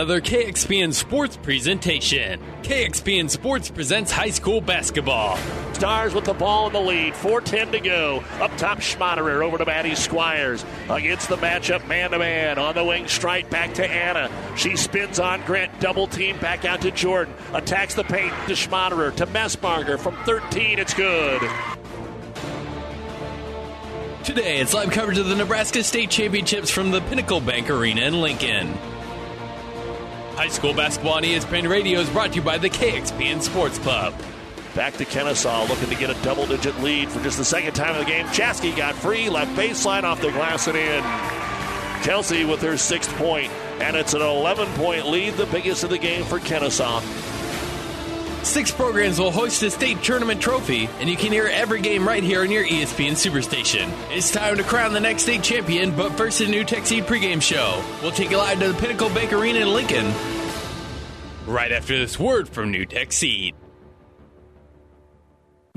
Another KXPN Sports presentation. KXPN Sports presents high school basketball. Stars with the ball in the lead. 4.10 to go. Up top, Schmaderer over to Maddie Squires. Against the matchup, man to man. On the wing, strike back to Anna. She spins on Grant. Double team back out to Jordan. Attacks the paint to Schmaderer. To Messbarger from 13. It's good. Today, it's live coverage of the Nebraska State Championships from the Pinnacle Bank Arena in Lincoln. High school basketball on ESPN Radio is brought to you by the KXPN Sports Club. Back to Kenesaw, looking to get a double digit lead for just the second time in the game. Chasky got free, left baseline off the glass and in. Kelsey with her sixth point, and it's an 11 point lead, the biggest of the game for Kenesaw. Six programs will host the state tournament trophy, and you can hear every game right here on your ESPN Superstation. It's time to crown the next state champion, but first, a NuTech Seed pregame show. We'll take you live to the Pinnacle Bank Arena in Lincoln right after this word from NuTech Seed.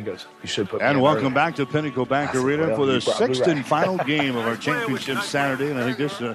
He goes, you should put. And welcome early." back to Pinnacle Bank I Arena well, for the you're probably sixth and final game of our championship Saturday. And I think this, uh,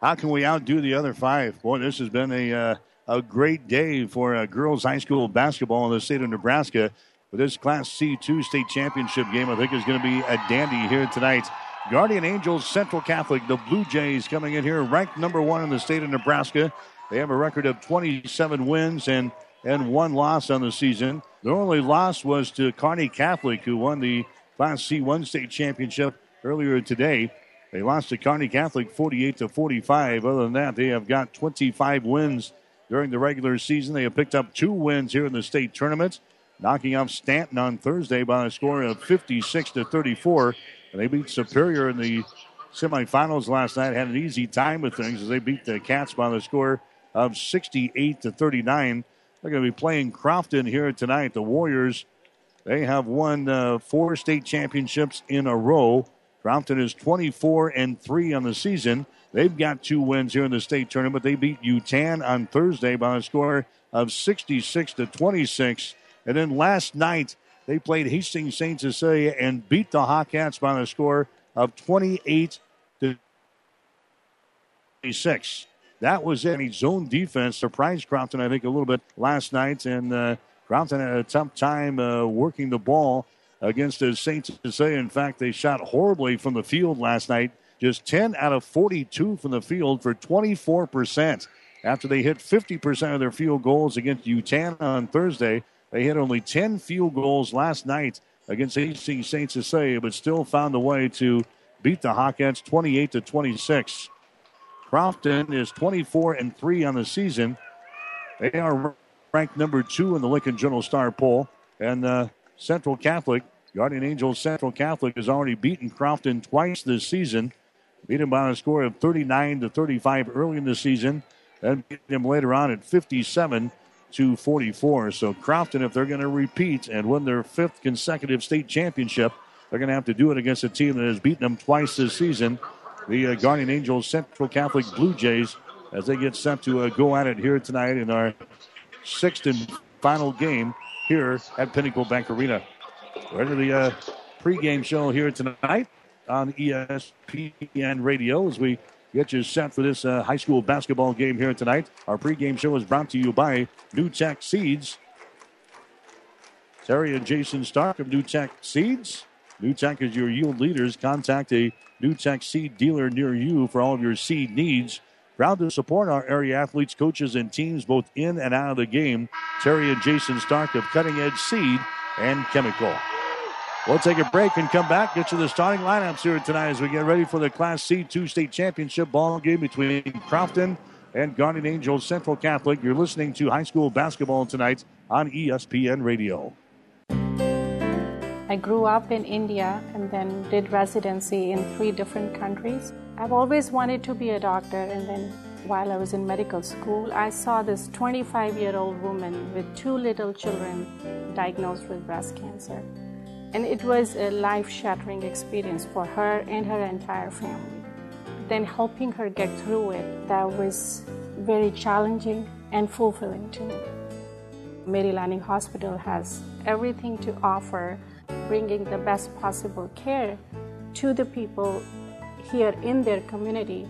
how can we outdo the other five? Boy, this has been a uh, a great day for uh, girls high school basketball in the state of Nebraska. But this Class C2 state championship game, I think, is going to be a dandy here tonight. Guardian Angels, Central Catholic, the Blue Jays coming in here, ranked number one in the state of Nebraska. They have a record of 27 wins and, and one loss on the season. Their only loss was to Kearney Catholic, who won the Class C1 state championship earlier today. They lost to Kearney Catholic 48 to 45. Other than that, they have got 25 wins during the regular season. They have picked up two wins here in the state tournament, knocking off Stanton on Thursday by a score of 56 to 34. And they beat Superior in the semifinals last night. Had an easy time with things as they beat the Cats by the score of 68 to 39. They're going to be playing Crofton here tonight. The Warriors, they have won uh, four state championships in a row. Crofton is 24 and 3 on the season. They've got two wins here in the state tournament. But they beat Yutan on Thursday by a score of 66 to 26. And then last night, they played Hastings St. Cecilia and beat the Hawkettes by a score of 28 to 26. That was any zone defense. Surprised Crofton, I think, a little bit last night. And uh, Crofton had a tough time uh, working the ball against the Saints to say. In fact, they shot horribly from the field last night. Just 10 out of 42 from the field for 24%. After they hit 50% of their field goals against Yutan on Thursday, they hit only 10 field goals last night against AC St. Cecilia, but still found a way to beat the Hawkettes 28 to 26. Crofton is 24 and 3 on the season. They are ranked number two in the Lincoln Journal Star poll. And uh, Central Catholic, Guardian Angels Central Catholic, has already beaten Crofton twice this season. Beat him by a score of 39 to 35 early in the season. Then beat him later on at 57 to 44. So Crofton, if they're going to repeat and win their fifth consecutive state championship, they're going to have to do it against a team that has beaten them twice this season. The uh, Guardian Angels Central Catholic Blue Jays as they get set to uh, go at it here tonight in our sixth and final game here at Pinnacle Bank Arena. We're into the uh, pregame show here tonight on ESPN Radio as we get you set for this uh, high school basketball game here tonight. Our pregame show is brought to you by NuTech Seeds. Terry and Jason Stark of NuTech Seeds. NuTech is your yield leaders. Contact a NuTech seed dealer near you for all of your seed needs. Proud to support our area athletes, coaches, and teams both in and out of the game. Terry and Jason Stark of Cutting Edge Seed and Chemical. We'll take a break and come back. Get you the starting lineups here tonight as we get ready for the Class C2 state championship ball game between Crofton and Guardian Angels Central Catholic. You're listening to high school basketball tonight on ESPN Radio. I grew up in India and then did residency in three different countries. I've always wanted to be a doctor, and then while I was in medical school, I saw this 25 year old woman with two little children diagnosed with breast cancer. And it was a life shattering experience for her and her entire family. Then helping her get through it, that was very challenging and fulfilling to me. Mary Lanning Hospital has everything to offer, bringing the best possible care to the people here in their community.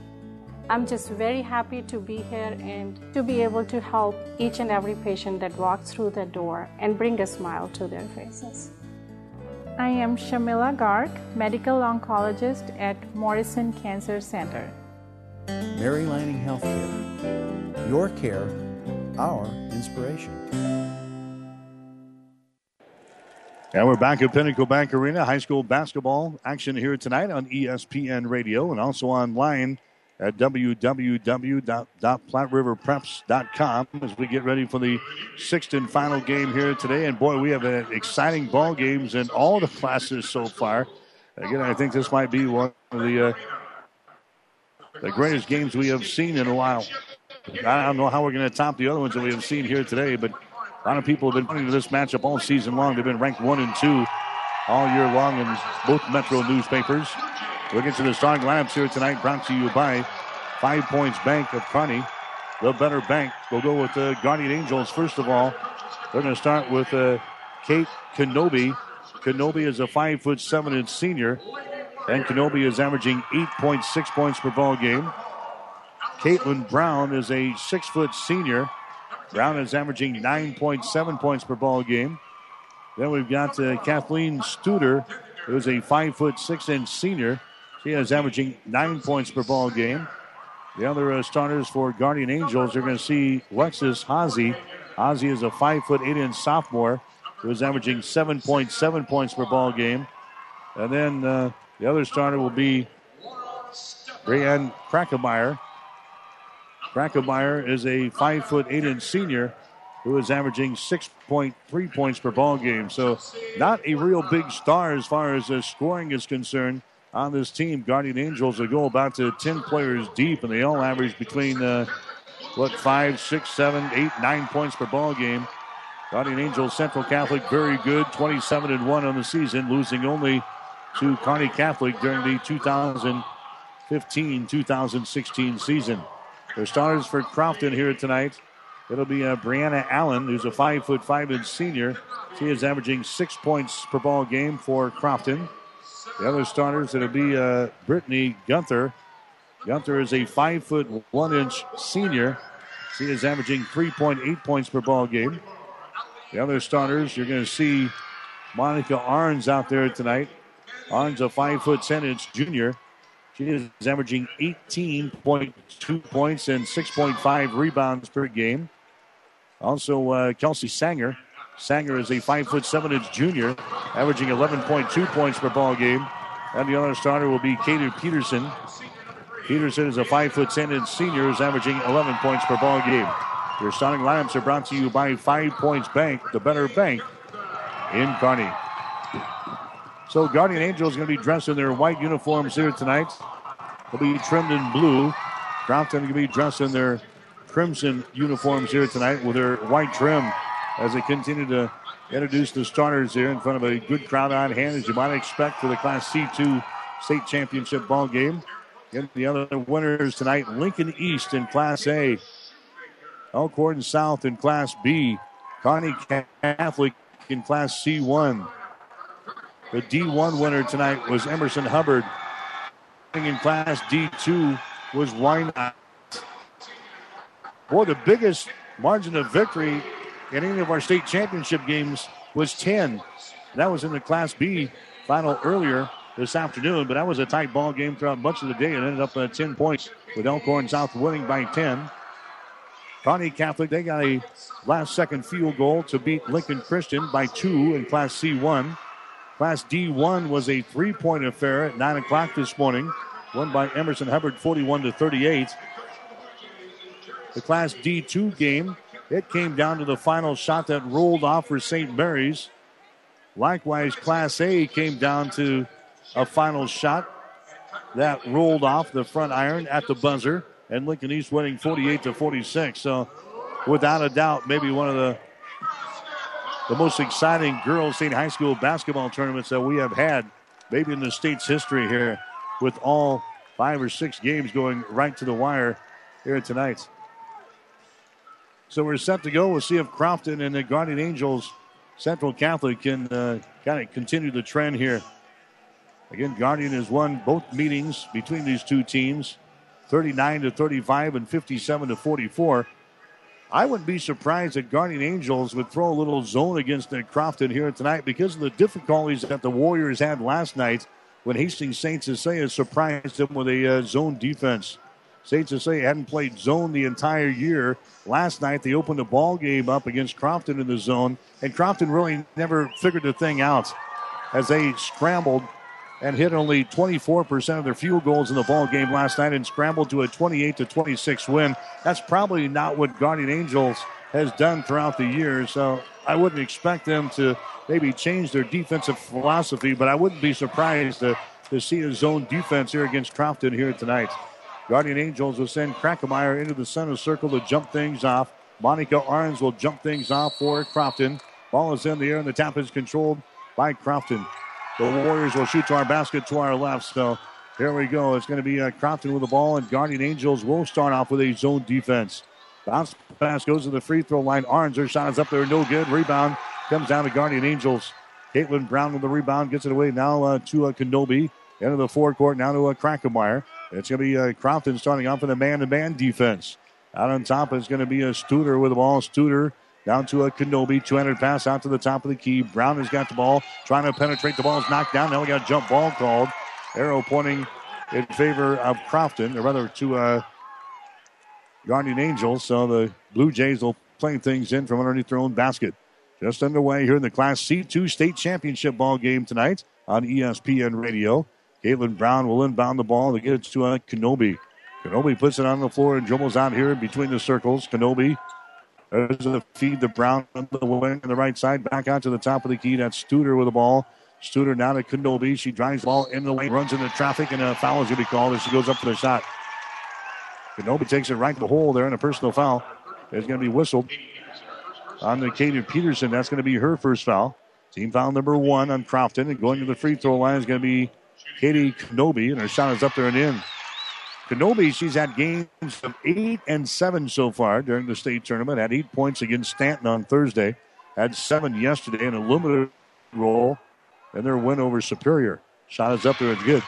I'm just very happy to be here and to be able to help each and every patient that walks through the door and bring a smile to their faces. I am Shamila Garg, medical oncologist at Morrison Cancer Center. Mary Lanning Healthcare. Your care, our inspiration. And we're back at Pinnacle Bank Arena. High school basketball action here tonight on ESPN Radio and also online at www.platriverpreps.com as we get ready for the sixth and final game here today. And boy, we have exciting ball games in all the classes so far. Again, I think this might be one of the uh, the greatest games we have seen in a while. I don't know how we're going to top the other ones that we have seen here today, but a lot of people have been pointing to this matchup all season long. They've been ranked one and two all year long in both Metro newspapers. We'll get to the starting lineups here tonight, brought to you by Five Points Bank of Kearney. The better bank. We'll go with the Guardian Angels first of all. They're going to start with uh, Kate Kenobi. Kenobi is a five foot seven inch senior, and Kenobi is averaging 8.6 points per ball game. Caitlin Brown is a six foot senior. Brown is averaging 9.7 points per ball game. Then we've got uh, Kathleen Studer, who's a five foot six inch senior. She is averaging nine points per ball game. The other uh, starters for Guardian Angels are going to see Lexus Hazy. Hazy is a five foot eight inch sophomore who is averaging 7.7 points per ball game. And then uh, the other starter will be Brianne Krackemeyer. Krackemeyer is a five foot eight inch senior who is averaging 6.3 points per ball game. So, not a real big star as far as uh, scoring is concerned on this team. Guardian Angels will go about to 10 players deep, and they all average between, uh, what, five, six, seven, eight, nine points per ball game. Guardian Angels Central Catholic, very good, 27 and 1 on the season, losing only to Kearney Catholic during the 2015 2016 season. Their starters for Crofton here tonight. It'll be uh, Brianna Allen, who's a five foot five inch senior. She is averaging six points per ball game for Crofton. The other starters, it'll be uh, Brittany Gunther. Gunther is a five foot one inch senior. She is averaging 3.8 points per ball game. The other starters, you're going to see Monica Arns out there tonight. Arns, a five foot ten inch junior. She is averaging 18.2 points and 6.5 rebounds per game. Also, uh, Kelsey Sanger. Sanger is a five foot seven inch junior, averaging 11.2 points per ball game. And the other starter will be Katie Peterson. Peterson is a five foot ten inch senior, is averaging 11 points per ball game. Your starting lineups are brought to you by Five Points Bank, the better bank in Kearney. So Guardian Angels is going to be dressed in their white uniforms here tonight. They'll be trimmed in blue. Crofton going to be dressed in their crimson uniforms here tonight with their white trim as they continue to introduce the starters here in front of a good crowd on hand, as you might expect for the Class C2 state championship ball game. And the other winners tonight, Lincoln East in Class A, Elkhorn South in Class B, Kearney Catholic in Class C1. The D1 winner tonight was Emerson Hubbard. In Class D2 was Wynot. Boy, the biggest margin of victory in any of our state championship games was 10. That was in the Class B final earlier this afternoon, but that was a tight ball game throughout much of the day and ended up at 10 points with Elkhorn South winning by 10. Kearney Catholic, they got a last second field goal to beat Lincoln Christian by two in Class C1. Class D1 was a three point affair at 9 o'clock this morning, won by Emerson Hubbard 41 to 38. The Class D2 game, it came down to the final shot that rolled off for St. Mary's. Likewise, Class A came down to a final shot that rolled off the front iron at the buzzer. and Lincoln East winning 48 to 46. So, without a doubt, maybe one of the the most exciting girls state high school basketball tournaments that we have had, maybe in the state's history here, with all five or six games going right to the wire here tonight. So we're set to go. We'll see if Crofton and the Guardian Angels Central Catholic can uh, kind of continue the trend here. Again, Guardian has won both meetings between these two teams 39 to 35 and 57 to 44. I wouldn't be surprised that Guardian Angels would throw a little zone against Crofton here tonight because of the difficulties that the Warriors had last night when Hastings St. Cecilia surprised them with a uh, zone defense. St. Cecilia hadn't played zone the entire year. Last night they opened the ball game up against Crofton in the zone, and Crofton really never figured the thing out as they scrambled and hit only 24% of their field goals in the ball game last night and scrambled to a 28 to 26 win. That's probably not what Guardian Angels has done throughout the year. So I wouldn't expect them to maybe change their defensive philosophy, but I wouldn't be surprised to, to see a zone defense here against Crofton here tonight. Guardian Angels will send Krackemeyer into the center circle to jump things off. Monica Arns will jump things off for Crofton. Ball is in the air and the tap is controlled by Crofton. The Warriors will shoot to our basket to our left. So here we go. It's going to be uh, Crofton with the ball, and Guardian Angels will start off with a zone defense. Bounce pass goes to the free throw line. Arns, her shot is up there, no good. Rebound comes down to Guardian Angels. Caitlin Brown with the rebound gets it away now uh, to uh, Kenobi. Into the forecourt now to uh, Krackemeyer. It's going to be uh, Crofton starting off in a man-to-man defense. Out on top is going to be a Studer with the ball. Studer down to a Kenobi. 200 pass out to the top of the key. Brown has got the ball, trying to penetrate. The ball is knocked down. Now we got a jump ball called. Arrow pointing in favor of Crofton, or rather to uh, Guardian Angels. So the Blue Jays will play things in from underneath their own basket. Just underway here in the Class C2 state championship ball game tonight on ESPN Radio. Caitlin Brown will inbound the ball to get it to uh, Kenobi. Kenobi puts it on the floor and dribbles out here between the circles. Kenobi there's a feed to Brown on the wing on the right side. Back out to the top of the key. That's Studer with the ball. Studer now to Kenobi. She drives the ball in the lane, runs into traffic, and a foul is going to be called as she goes up for the shot. Kenobi takes it right to the hole there, and a personal foul is going to be whistled on the Katie Peterson. That's going to be her first foul. Team foul number one on Crofton, and going to the free throw line is going to be Katie Kenobi, and her shot is up there and in. Kenobi, she's had games of eight and seven so far during the state tournament. Had eight points against Stanton on Thursday. Had seven yesterday in a limited role, and their win over Superior. Shot is up there. It's good.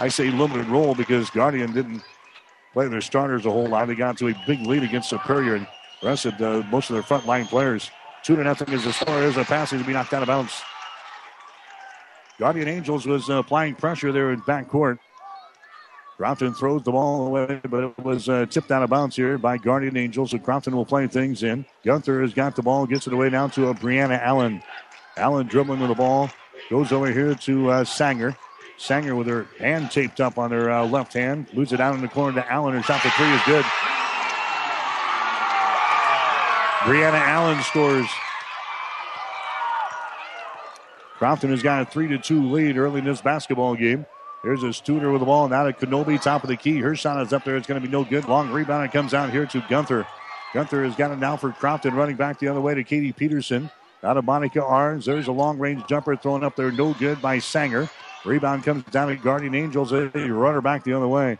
I say limited role because Guardian didn't play their starters a whole lot. They got to a big lead against Superior and rested uh, most of their front line players. Two to nothing is the score. There's a pass to be knocked out of bounds. Guardian Angels was uh, applying pressure there in back court. Crofton throws the ball away, but it was uh, tipped out of bounds here by Guardian Angels. So Crofton will play things in. Gunther has got the ball, gets it away now to uh, Brianna Allen. Allen dribbling with the ball, goes over here to uh, Sanger. Sanger with her hand taped up on her uh, left hand, moves it out in the corner to Allen. Her shot for three is good. Brianna Allen scores. Crofton has got a three to two lead early in this basketball game. Here's a Studer with the ball. Now to Kenobi, top of the key. Her shot is up there. It's going to be no good. Long rebound. It comes out here to Gunther. Gunther has got it now for Crofton, running back the other way to Katie Peterson. Out of Monica Arns. There's a long range jumper thrown up there. No good by Sanger. Rebound comes down to Guardian Angels. They run her back the other way.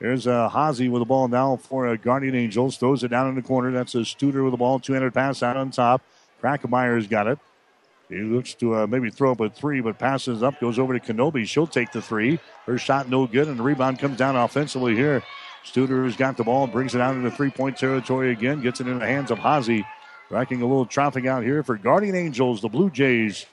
There's uh, Hazy with the ball now for uh, Guardian Angels. Throws it down in the corner. That's a Studer with the ball. 200 pass out on top. Krackemeyer's got it. He looks to uh, maybe throw up a three, but passes up, goes over to Kenobi. She'll take the three. Her shot no good, and the rebound comes down offensively here. Studer has got the ball, brings it out into three point territory again, gets it in the hands of Hazy. Racking a little traffic out here for Guardian Angels, the Blue Jays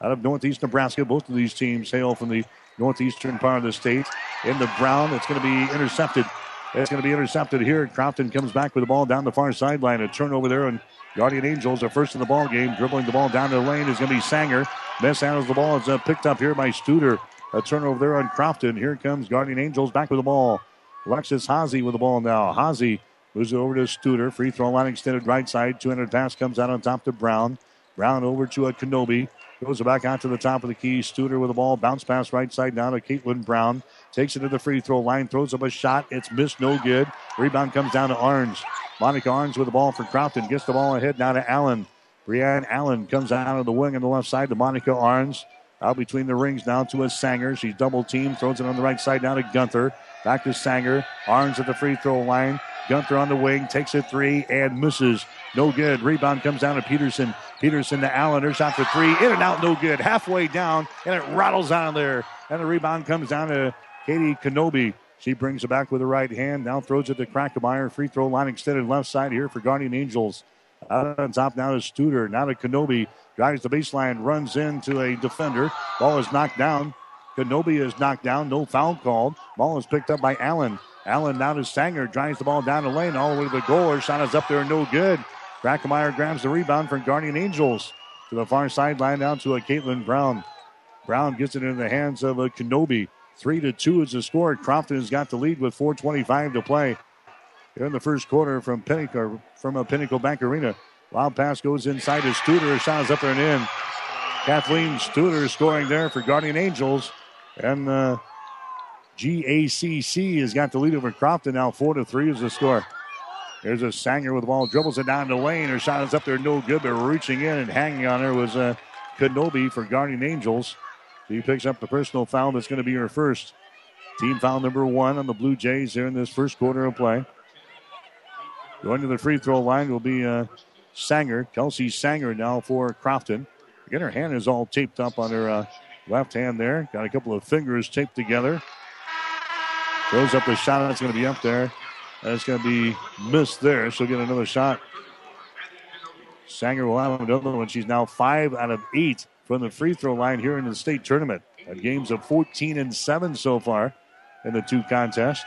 out of Northeast Nebraska. Both of these teams hail from the northeastern part of the state. In the Brown, it's going to be intercepted. It's going to be intercepted here. Crofton comes back with the ball down the far sideline. A turnover there, and Guardian Angels are first in the ball game. Dribbling the ball down the lane is going to be Sanger. Mishandles the ball. It's uh, picked up here by Studer. A turnover there on Crofton. Here comes Guardian Angels back with the ball. Alexis Hazy with the ball now. Hazy moves it over to Studer. Free throw line extended right side. 200 pass comes out on top to Brown. Brown over to a Kenobi. Goes back out to the top of the key. Studer with the ball. Bounce pass right side down to Caitlin Brown. Takes it to the free throw line. Throws up a shot. It's missed. No good. Rebound comes down to Arns. Monica Arns with the ball for Crofton. Gets the ball ahead now to Allen. Brianne Allen comes out of the wing on the left side to Monica Arns. Out between the rings now to a Sanger. She's double teamed. Throws it on the right side down to Gunther. Back to Sanger. Arns at the free throw line. Gunther on the wing. Takes a three and misses. No good. Rebound comes down to Peterson. Peterson to Allen. Her shot for three. In and out. No good. Halfway down. And it rattles out of there. And the rebound comes down to Katie Kenobi. She brings it back with her right hand. Now throws it to Krackemeyer. Free throw line extended left side here for Guardian Angels. Out on top now is Studer. Now to Kenobi. Drives the baseline, runs into a defender. Ball is knocked down. Kenobi is knocked down. No foul called. Ball is picked up by Allen. Allen now to Sanger. Drives the ball down the lane all the way to the goal. Shot is up there, no good. Krackemeyer grabs the rebound from Guardian Angels. To the far sideline down to a Caitlin Brown. Brown gets it in the hands of a Kenobi. Three to two is the score. Crofton has got the lead with 4:25 to play. Here in the first quarter from Pinnacle from a Pinnacle Bank Arena. Wild pass goes inside to Studer. Shot is up there and in. Kathleen Studer scoring there for Guardian Angels. And uh, GACC has got the lead over Crofton now. Four to three is the score. There's a Sanger with the ball, dribbles it down the lane. Her shot is up there, no good, but reaching in and hanging on her was uh, Kenobi for Guardian Angels. She picks up the personal foul that's going to be her first. Team foul number one on the Blue Jays here in this first quarter of play. Going to the free throw line will be uh, Sanger, Kelsey Sanger now for Crofton. Again, her hand is all taped up on her uh, left hand there. Got a couple of fingers taped together. Throws up the shot that's going to be up there. That's going to be missed there. She'll get another shot. Sanger will have another one. She's now five out of eight from the free throw line here in the state tournament. A games of 14 and 7 so far in the two contests.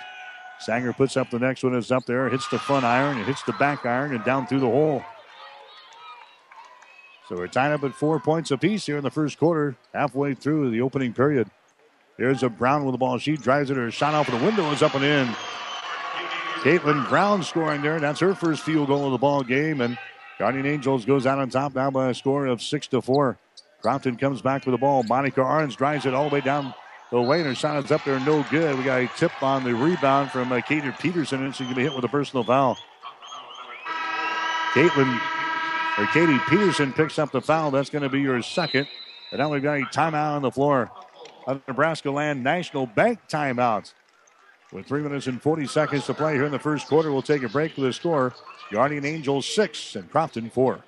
Sanger puts up the next one. It's up there. Hits the front iron. It hits the back iron and down through the hole. So we're tied up at four points apiece here in the first quarter, halfway through the opening period. Here's a Brown with the ball. She drives it. Her shot off of the window is up and in. Caitlin Brown scoring there. That's her first field goal of the ball game. And Guardian Angels goes out on top now by a score of six to four. Crofton comes back with the ball. Monica Arns drives it all the way down the lane. Her shot is up there, no good. We got a tip on the rebound from uh, Katie Peterson, and she's going to be hit with a personal foul. Caitlin or Katie Peterson picks up the foul. That's going to be your second. And now we've got a timeout on the floor. of Nebraska Land National Bank timeout. With three minutes and 40 seconds to play here in the first quarter, we'll take a break with the score. Guardian Angels six and Crofton four.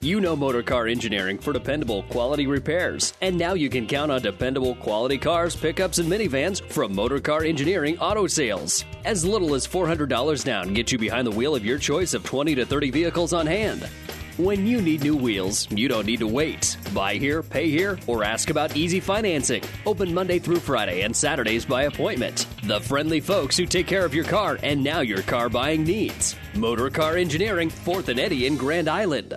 You know Motorcar Engineering for dependable quality repairs. And now you can count on dependable quality cars, pickups, and minivans from Motorcar Engineering Auto Sales. As little as $400 down gets you behind the wheel of your choice of 20 to 30 vehicles on hand. When you need new wheels, you don't need to wait. Buy here, pay here, or ask about easy financing. Open Monday through Friday and Saturdays by appointment. The friendly folks who take care of your car and now your car buying needs. Motorcar Engineering, 4th and Eddy in Grand Island.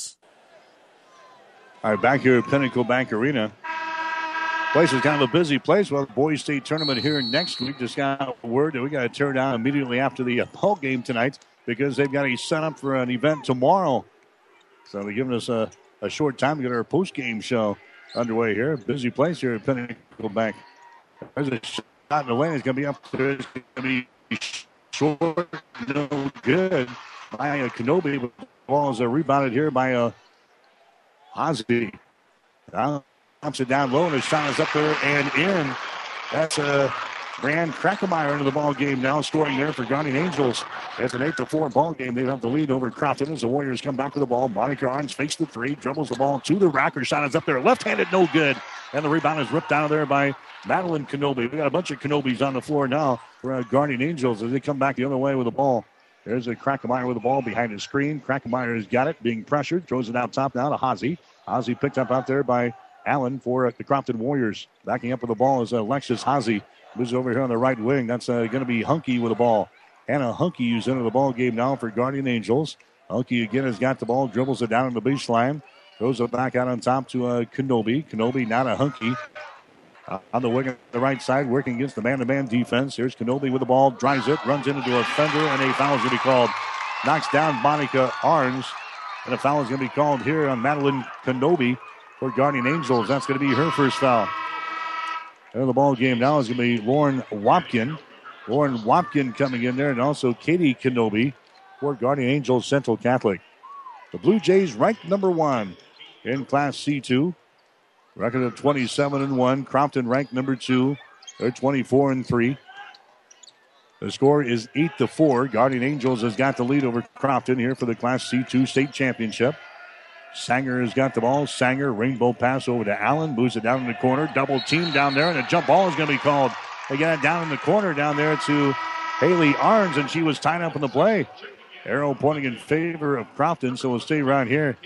All right, back here at Pinnacle Bank Arena. Place is kind of a busy place. Well, boys state tournament here next week. Just got word that we got to tear down immediately after the ball game tonight because they've got a set up for an event tomorrow. So they're giving us a, a short time to get our post game show underway here. Busy place here at Pinnacle Bank. There's a shot in the lane. It's going to be up there. It's going to be short, no good by a Kenobi. The ball is uh, rebounded here by a Osby. Dumps it down low, and his shot is up there and in. That's a Brand Krackemeyer into the ball game now, scoring there for Guardian Angels. It's an 8 to 4 ball game. They have the lead over Crofton as the Warriors come back with the ball. Monica Arns fakes the three, dribbles the ball to the racker. Shot is up there, left handed, no good. And the rebound is ripped out of there by Madeline Kenobi. We got a bunch of Kenobis on the floor now for uh, Guardian Angels as they come back the other way with the ball. There's a Krackemeyer with the ball behind his screen. Krackemeyer has got it, being pressured, throws it out top now to Hazy. Hazy picked up out there by Allen for uh, the Crofton Warriors. Backing up with the ball is Alexis Hazy. Moves over here on the right wing. That's uh, going to be Hunky with the ball. Hannah Hunky who's into the ball game now for Guardian Angels. Hunky again has got the ball, dribbles it down on the baseline, throws it back out on top to uh, Kenobi. Kenobi not a Hunky. Uh, on the wing on the right side, working against the man-to-man defense. Here's Kenobi with the ball, drives it, runs into a fender, and a foul is going to be called. Knocks down Monica Arns, and a foul is going to be called here on Madeline Kenobi for Guardian Angels. That's going to be her first foul. And the ball game now is going to be Lauren Wapkin. Lauren Wapkin coming in there, and also Katie Kenobi for Guardian Angels Central Catholic. The Blue Jays ranked number one in Class C2. Record of 27 and 1. Crofton ranked number two. They're 24 and 3. The score is 8 to 4. Guardian Angels has got the lead over Crofton here for the Class C2 state championship. Sanger has got the ball. Sanger, rainbow pass over to Allen. Moves it down in the corner. Double team down there, and a jump ball is going to be called. They it down in the corner down there to Haley Arns, and she was tied up in the play. Arrow pointing in favor of Crofton, so we'll stay right here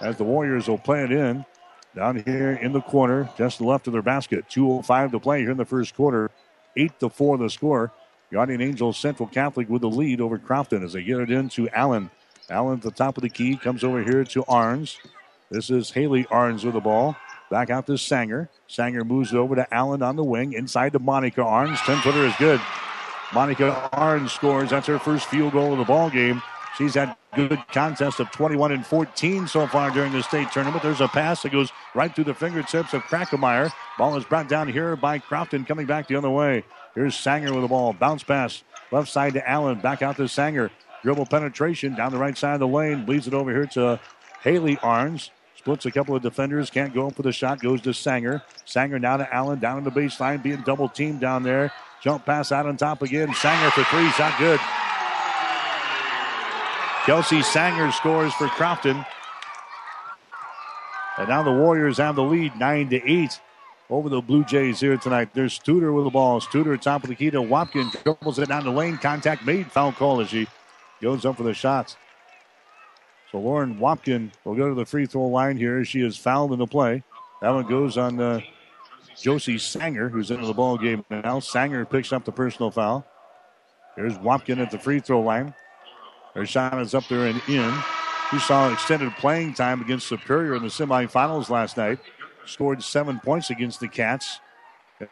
as the Warriors will play it in. Down here in the corner, just left of their basket. 2.05 to play here in the first quarter. 8 to 4 the score. Guardian Angels Central Catholic with the lead over Crofton as they get it into Allen. Allen at the top of the key comes over here to Arns. This is Haley Arns with the ball. Back out to Sanger. Sanger moves over to Allen on the wing. Inside to Monica Arns. 10 footer is good. Monica Arns scores. That's her first field goal of the ball game. She's had good contest of 21 and 14 so far during the state tournament. There's a pass that goes right through the fingertips of Krackemeyer. Ball is brought down here by Crofton coming back the other way. Here's Sanger with the ball. Bounce pass left side to Allen. Back out to Sanger. Dribble penetration down the right side of the lane. Leads it over here to Haley Arns. Splits a couple of defenders. Can't go for the shot. Goes to Sanger. Sanger now to Allen. Down in the baseline. Being double teamed down there. Jump pass out on top again. Sanger for three. Shot good. Kelsey Sanger scores for Crofton. And now the Warriors have the lead 9 to 8 over the Blue Jays here tonight. There's Studer with the ball. Studer top of the key to Wapkin. Dribbles it down the lane. Contact made. Foul call as she goes up for the shots. So Lauren Wapkin will go to the free throw line here. She is fouled in the play. That one goes on uh, Josie Sanger, who's into the ball game now. Sanger picks up the personal foul. Here's Wapkin at the free throw line. Her shot is up there and in. She saw extended playing time against Superior in the semifinals last night. Scored seven points against the Cats.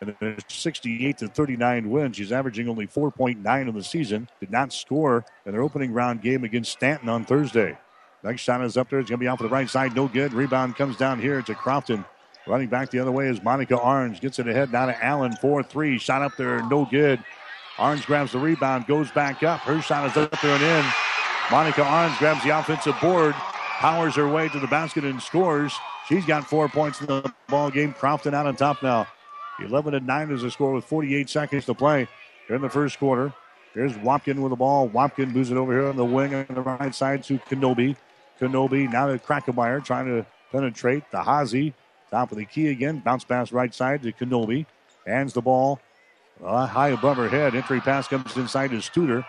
And a 68 to 39 win. She's averaging only 4.9 in the season. Did not score in their opening round game against Stanton on Thursday. Next shot is up there. It's going to be off the right side. No good. Rebound comes down here to Crofton. Running back the other way is Monica Orange. Gets it ahead now to Allen. 4 3. Shot up there. No good. Orange grabs the rebound. Goes back up. Her shot is up there and in. Monica Orange grabs the offensive board. Powers her way to the basket and scores. She's got four points in the ball game. Crofton out on top now. 11 and 9 is the score with 48 seconds to play in the first quarter. Here's Wapkin with the ball. Wapkin moves it over here on the wing on the right side to Kenobi. Kenobi now to Krackemeyer trying to penetrate the Hazy. Top of the key again. Bounce pass right side to Kenobi. Hands the ball uh, high above her head. Entry pass comes inside to Studer.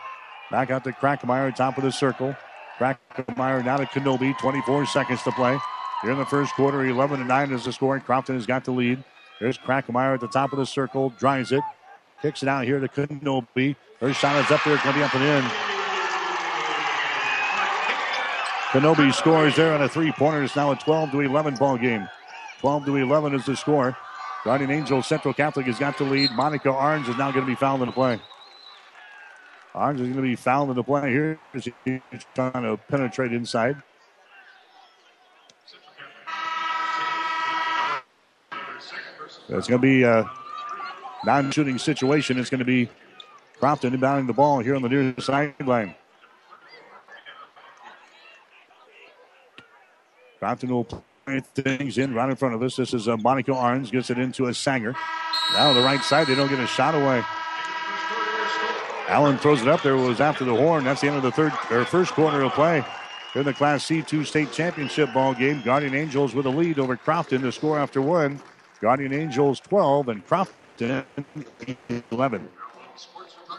Back out to Krackemeyer, top of the circle. Krackemeyer now to Kenobi. 24 seconds to play. Here in the first quarter, 11 to 9 is the score. and Crofton has got the lead. There's Krackemeyer at the top of the circle. Drives it. Kicks it out here to Kenobi. Her shot is up there. It's going to be up and in. Kenobi scores there on a three pointer. It's now a 12 to 11 ball game. 12 to 11 is the score. Guardian Angels Central Catholic has got the lead. Monica Orange is now going to be fouled in the play. Orange is going to be fouled the play here. He's trying to penetrate inside. It's going to be a non-shooting situation. It's going to be Crofton inbounding the ball here on the near sideline. Crofton will play things in right in front of us. This is a Monica Arns gets it into a Sanger. Now the right side, they don't get a shot away. Allen throws it up there. Was after the horn. That's the end of the third or first quarter of play. In the Class C2 state championship ball game, Guardian Angels with a lead over Crofton to score after one. Guardian Angels 12 and Crofton 11.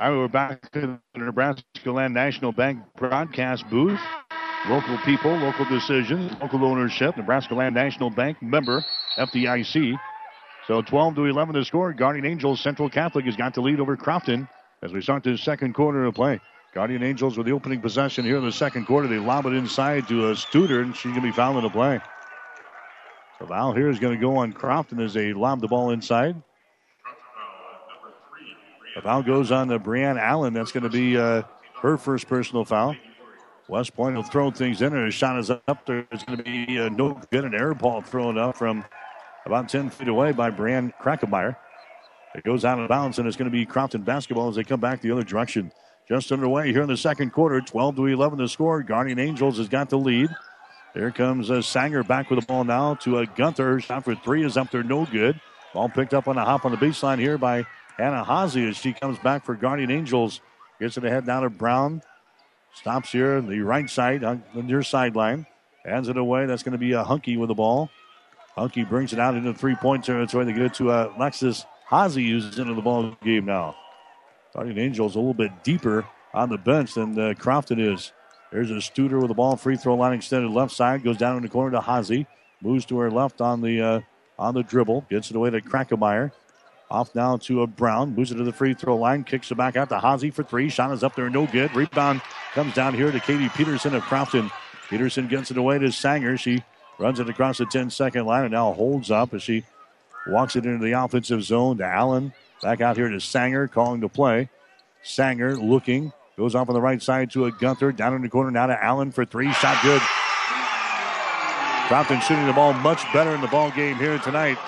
All right, we're back to the Nebraska Land National Bank broadcast booth. Local people, local decisions, local ownership. Nebraska Land National Bank member, FDIC. So 12 to 11 to score. Guardian Angels Central Catholic has got the lead over Crofton as we start the second quarter of play. Guardian Angels with the opening possession here in the second quarter. They lob it inside to a Studer, and she's going to be fouled in the play. So foul here is going to go on Crofton as they lob the ball inside. The foul goes on to Brianne Allen. That's going to be uh, her first personal foul. West Point will throw things in, and a shot is up there. It's going to be uh, no good. An air ball thrown up from about 10 feet away by Brianne Krackemeyer. It goes out of bounds, and it's going to be Crofton basketball as they come back the other direction. Just underway here in the second quarter, 12 to 11 to score. Guardian Angels has got the lead. Here comes uh, Sanger back with the ball now to uh, Gunther. Shot for three is up there, no good. Ball picked up on a hop on the baseline here by Hannah Hazy as she comes back for Guardian Angels. Gets it ahead down to Brown. Stops here on the right side on the near sideline. Hands it away. That's going to be a Hunky with the ball. Hunky brings it out into three point territory. They get it to uh, Alexis Hazy, who's into the ball game now. Guardian Angels a little bit deeper on the bench than uh, Crofton is. There's a Studer with the ball, free throw line extended left side, goes down in the corner to Hazy, moves to her left on the uh, on the dribble, gets it away to Krackemeyer. Off now to a Brown. Moves it to the free throw line. Kicks it back out to Hazy for three. Shot is up there. No good. Rebound comes down here to Katie Peterson of Crofton. Peterson gets it away to Sanger. She runs it across the 10 second line and now holds up as she walks it into the offensive zone to Allen. Back out here to Sanger calling the play. Sanger looking. Goes off on the right side to a Gunther. Down in the corner now to Allen for three. Shot good. Crofton shooting the ball much better in the ball game here tonight.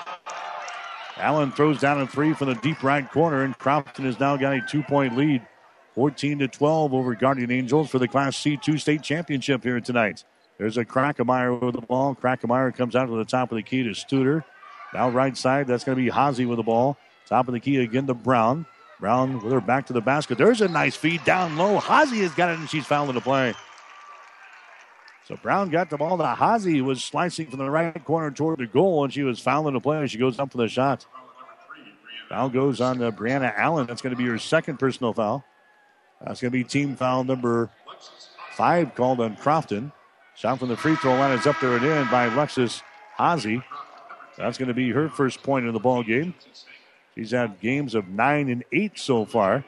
Allen throws down a three from the deep right corner, and Crofton has now got a two point lead. 14 to 12 over Guardian Angels for the Class C2 state championship here tonight. There's a Krackemeyer with the ball. Krackemeyer comes out to the top of the key to Studer. Now right side, that's going to be Hazy with the ball. Top of the key again to Brown. Brown with her back to the basket. There's a nice feed down low. Hazy has got it, and she's fouling the play. So Brown got the ball to Hazy, who was slicing from the right corner toward the goal, and she was fouling the play. She goes up for the shot. Foul goes on to Brianna Allen. That's going to be her second personal foul. That's going to be team foul number five called on Crofton. Shot from the free throw line is up there and in by Alexis Hazy. That's going to be her first point in the ball game. She's had games of nine and eight so far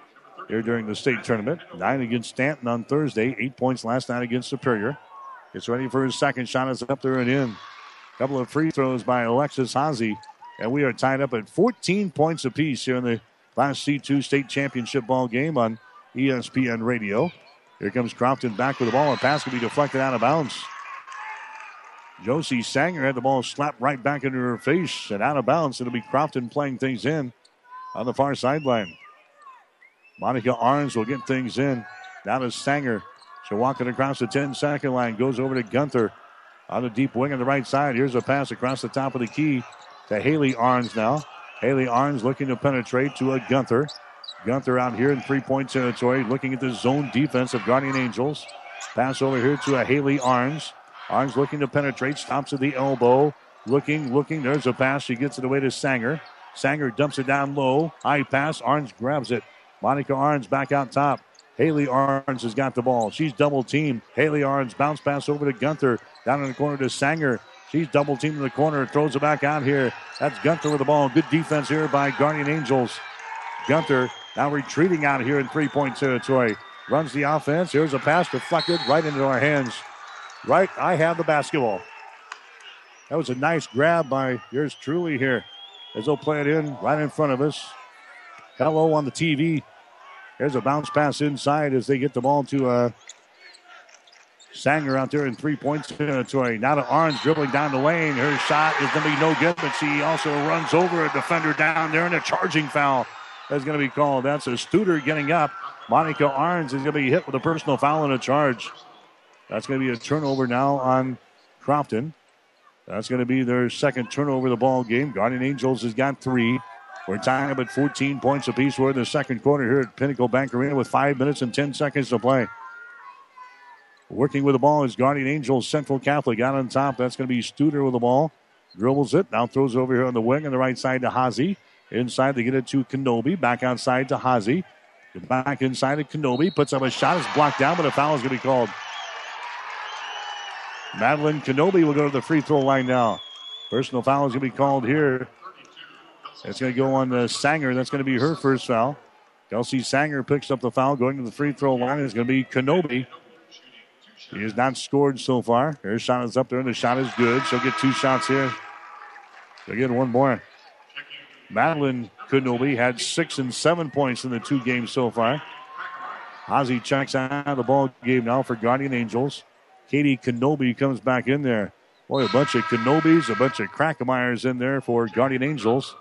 here during the state tournament. Nine against Stanton on Thursday, eight points last night against Superior. Gets ready for his second shot. It's up there and in. Couple of free throws by Alexis Hazy. And we are tied up at 14 points apiece here in the Class C2 state championship ball game on ESPN radio. Here comes Crofton back with the ball. A pass will be deflected out of bounds. Josie Sanger had the ball slapped right back into her face and out of bounds. It'll be Crofton playing things in on the far sideline. Monica Arns will get things in. Now to Sanger. So walking across the 10 second line, goes over to Gunther on the deep wing on the right side. Here's a pass across the top of the key to Haley Arns now. Haley Arns looking to penetrate to a Gunther. Gunther out here in three point territory, looking at the zone defense of Guardian Angels. Pass over here to a Haley Arns. Arns looking to penetrate, stops at the elbow. Looking, looking. There's a pass. She gets it away to Sanger. Sanger dumps it down low. High pass. Arns grabs it. Monica Arns back out top. Haley Arns has got the ball. She's double teamed. Haley Arns bounce pass over to Gunther. Down in the corner to Sanger. She's double teamed in the corner, throws it back out here. That's Gunther with the ball. Good defense here by Guardian Angels. Gunther now retreating out here in three point territory. Runs the offense. Here's a pass deflected right into our hands. Right, I have the basketball. That was a nice grab by yours truly here. As they'll play it in right in front of us. Hello on the TV. There's a bounce pass inside as they get the ball to uh, Sanger out there in three points territory. Now to Arns dribbling down the lane. Her shot is going to be no good, but she also runs over a defender down there, and a charging foul is going to be called. That's a Studer getting up. Monica Arns is going to be hit with a personal foul and a charge. That's going to be a turnover now on Crofton. That's going to be their second turnover of the ball game. Guardian Angels has got three. We're tying up at 14 points apiece. We're in the second quarter here at Pinnacle Bank Arena with five minutes and 10 seconds to play. Working with the ball is Guardian Angels Central Catholic out on top. That's going to be Studer with the ball. Dribbles it. Now throws it over here on the wing on the right side to Hazy. Inside they get it to Kenobi. Back outside to Hazy. Back inside to Kenobi. Puts up a shot. It's blocked down, but a foul is going to be called. Madeline Kenobi will go to the free throw line now. Personal foul is going to be called here. It's going to go on the Sanger. That's going to be her first foul. Kelsey Sanger picks up the foul. Going to the free throw line It's going to be Kenobi. He has not scored so far. Her shot is up there, and the shot is good. She'll get two shots here. She'll get one more. Madeline Kenobi had six and seven points in the two games so far. Ozzy checks out of the ball game now for Guardian Angels. Katie Kenobi comes back in there. Boy, a bunch of Kenobis, a bunch of Krackemeier's in there for Guardian Angels.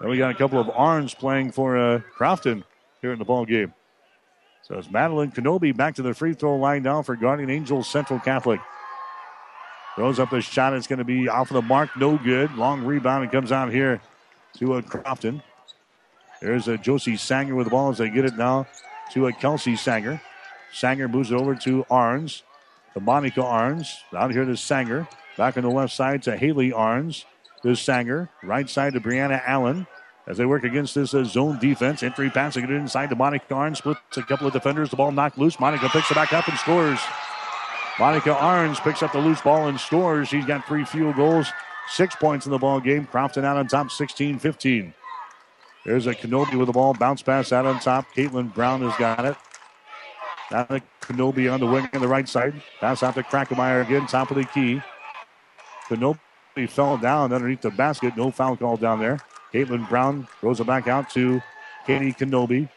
Then we got a couple of Arns playing for uh, Crofton here in the ball game. So it's Madeline Kenobi back to the free throw line now for Guardian Angels Central Catholic. Throws up a shot. It's going to be off of the mark. No good. Long rebound. It comes out here to uh, Crofton. There's a uh, Josie Sanger with the ball as they get it now to a uh, Kelsey Sanger. Sanger moves it over to Arns. To Monica Arns. Out here to Sanger. Back on the left side to Haley Arns. This Sanger. Right side to Brianna Allen as they work against this uh, zone defense. Entry passing it inside to Monica Arns. Splits a couple of defenders. The ball knocked loose. Monica picks it back up and scores. Monica Arns picks up the loose ball and scores. She's got three field goals, six points in the ball game. Crofton out on top 16 15. There's a Kenobi with the ball. Bounce pass out on top. Caitlin Brown has got it. Now the Kenobi on the wing on the right side. Pass out to Krackemeyer again, top of the key. Kenobi fell down underneath the basket. No foul call down there. Caitlin Brown throws it back out to Katie Kenobi.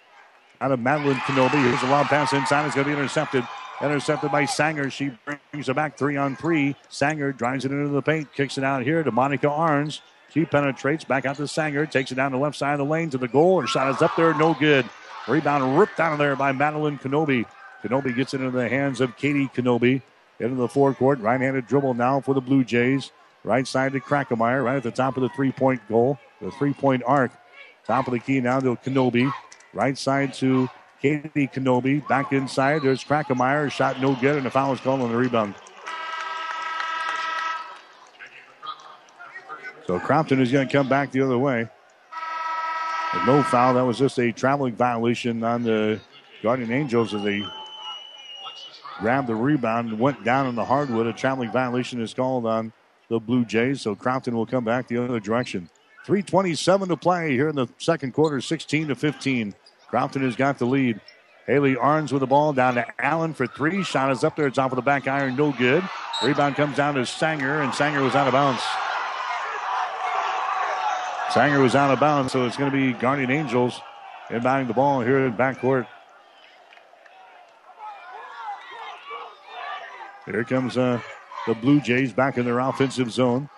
Out of Madeline Kenobi. Here's a long pass inside. It's going to be intercepted. Intercepted by Sanger. She brings it back three on three. Sanger drives it into the paint. Kicks it out here to Monica Arns. She penetrates back out to Sanger. Takes it down the left side of the lane to the goal. Her shot is up there. No good. Rebound ripped out of there by Madeline Kenobi. Kenobi gets it into the hands of Katie Kenobi. Into the forecourt. Right handed dribble now for the Blue Jays. Right side to Krackemeyer. Right at the top of the three point goal. The three point arc. Top of the key now to Kenobi. Right side to Katie Kenobi. Back inside. There's Krackemeyer. Shot no good, and the foul is called on the rebound. So Crofton is going to come back the other way. With no foul. That was just a traveling violation on the Guardian Angels as they grabbed the rebound and went down in the hardwood. A traveling violation is called on the Blue Jays. So Crofton will come back the other direction. 327 to play here in the second quarter, 16 to 15. Crofton has got the lead. Haley Arns with the ball down to Allen for three. Shot is up there. It's off of the back iron. No good. Rebound comes down to Sanger, and Sanger was out of bounds. Sanger was out of bounds, so it's going to be Guardian Angels inbounding the ball here in backcourt. Here comes uh, the Blue Jays back in their offensive zone.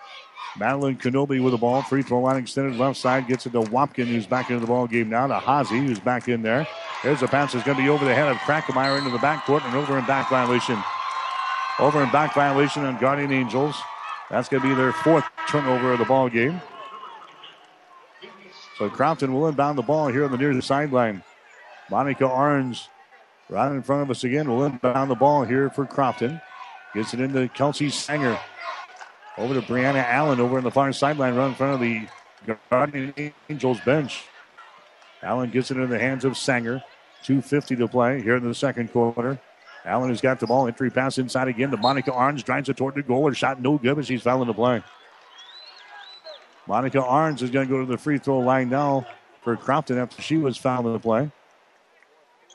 Madeline Kenobi with the ball. Free throw line extended left side. Gets it to Wapkin, who's back into the ball game now. To Hazy, who's back in there. There's a pass that's going to be over the head of Krackemeyer into the backcourt and over and back violation. Over and back violation on Guardian Angels. That's going to be their fourth turnover of the ball game. So Crofton will inbound the ball here on the near sideline. Monica Arns right in front of us again. Will inbound the ball here for Crofton. Gets it into Kelsey Sanger. Over to Brianna Allen over in the far sideline, run in front of the Guardian Angels bench. Allen gets it in the hands of Sanger. 2.50 to play here in the second quarter. Allen has got the ball. Entry pass inside again to Monica Arns. Drives it toward the goal. Her shot no good, but she's fouling the play. Monica Arns is going to go to the free throw line now for Crofton after she was fouled in the play.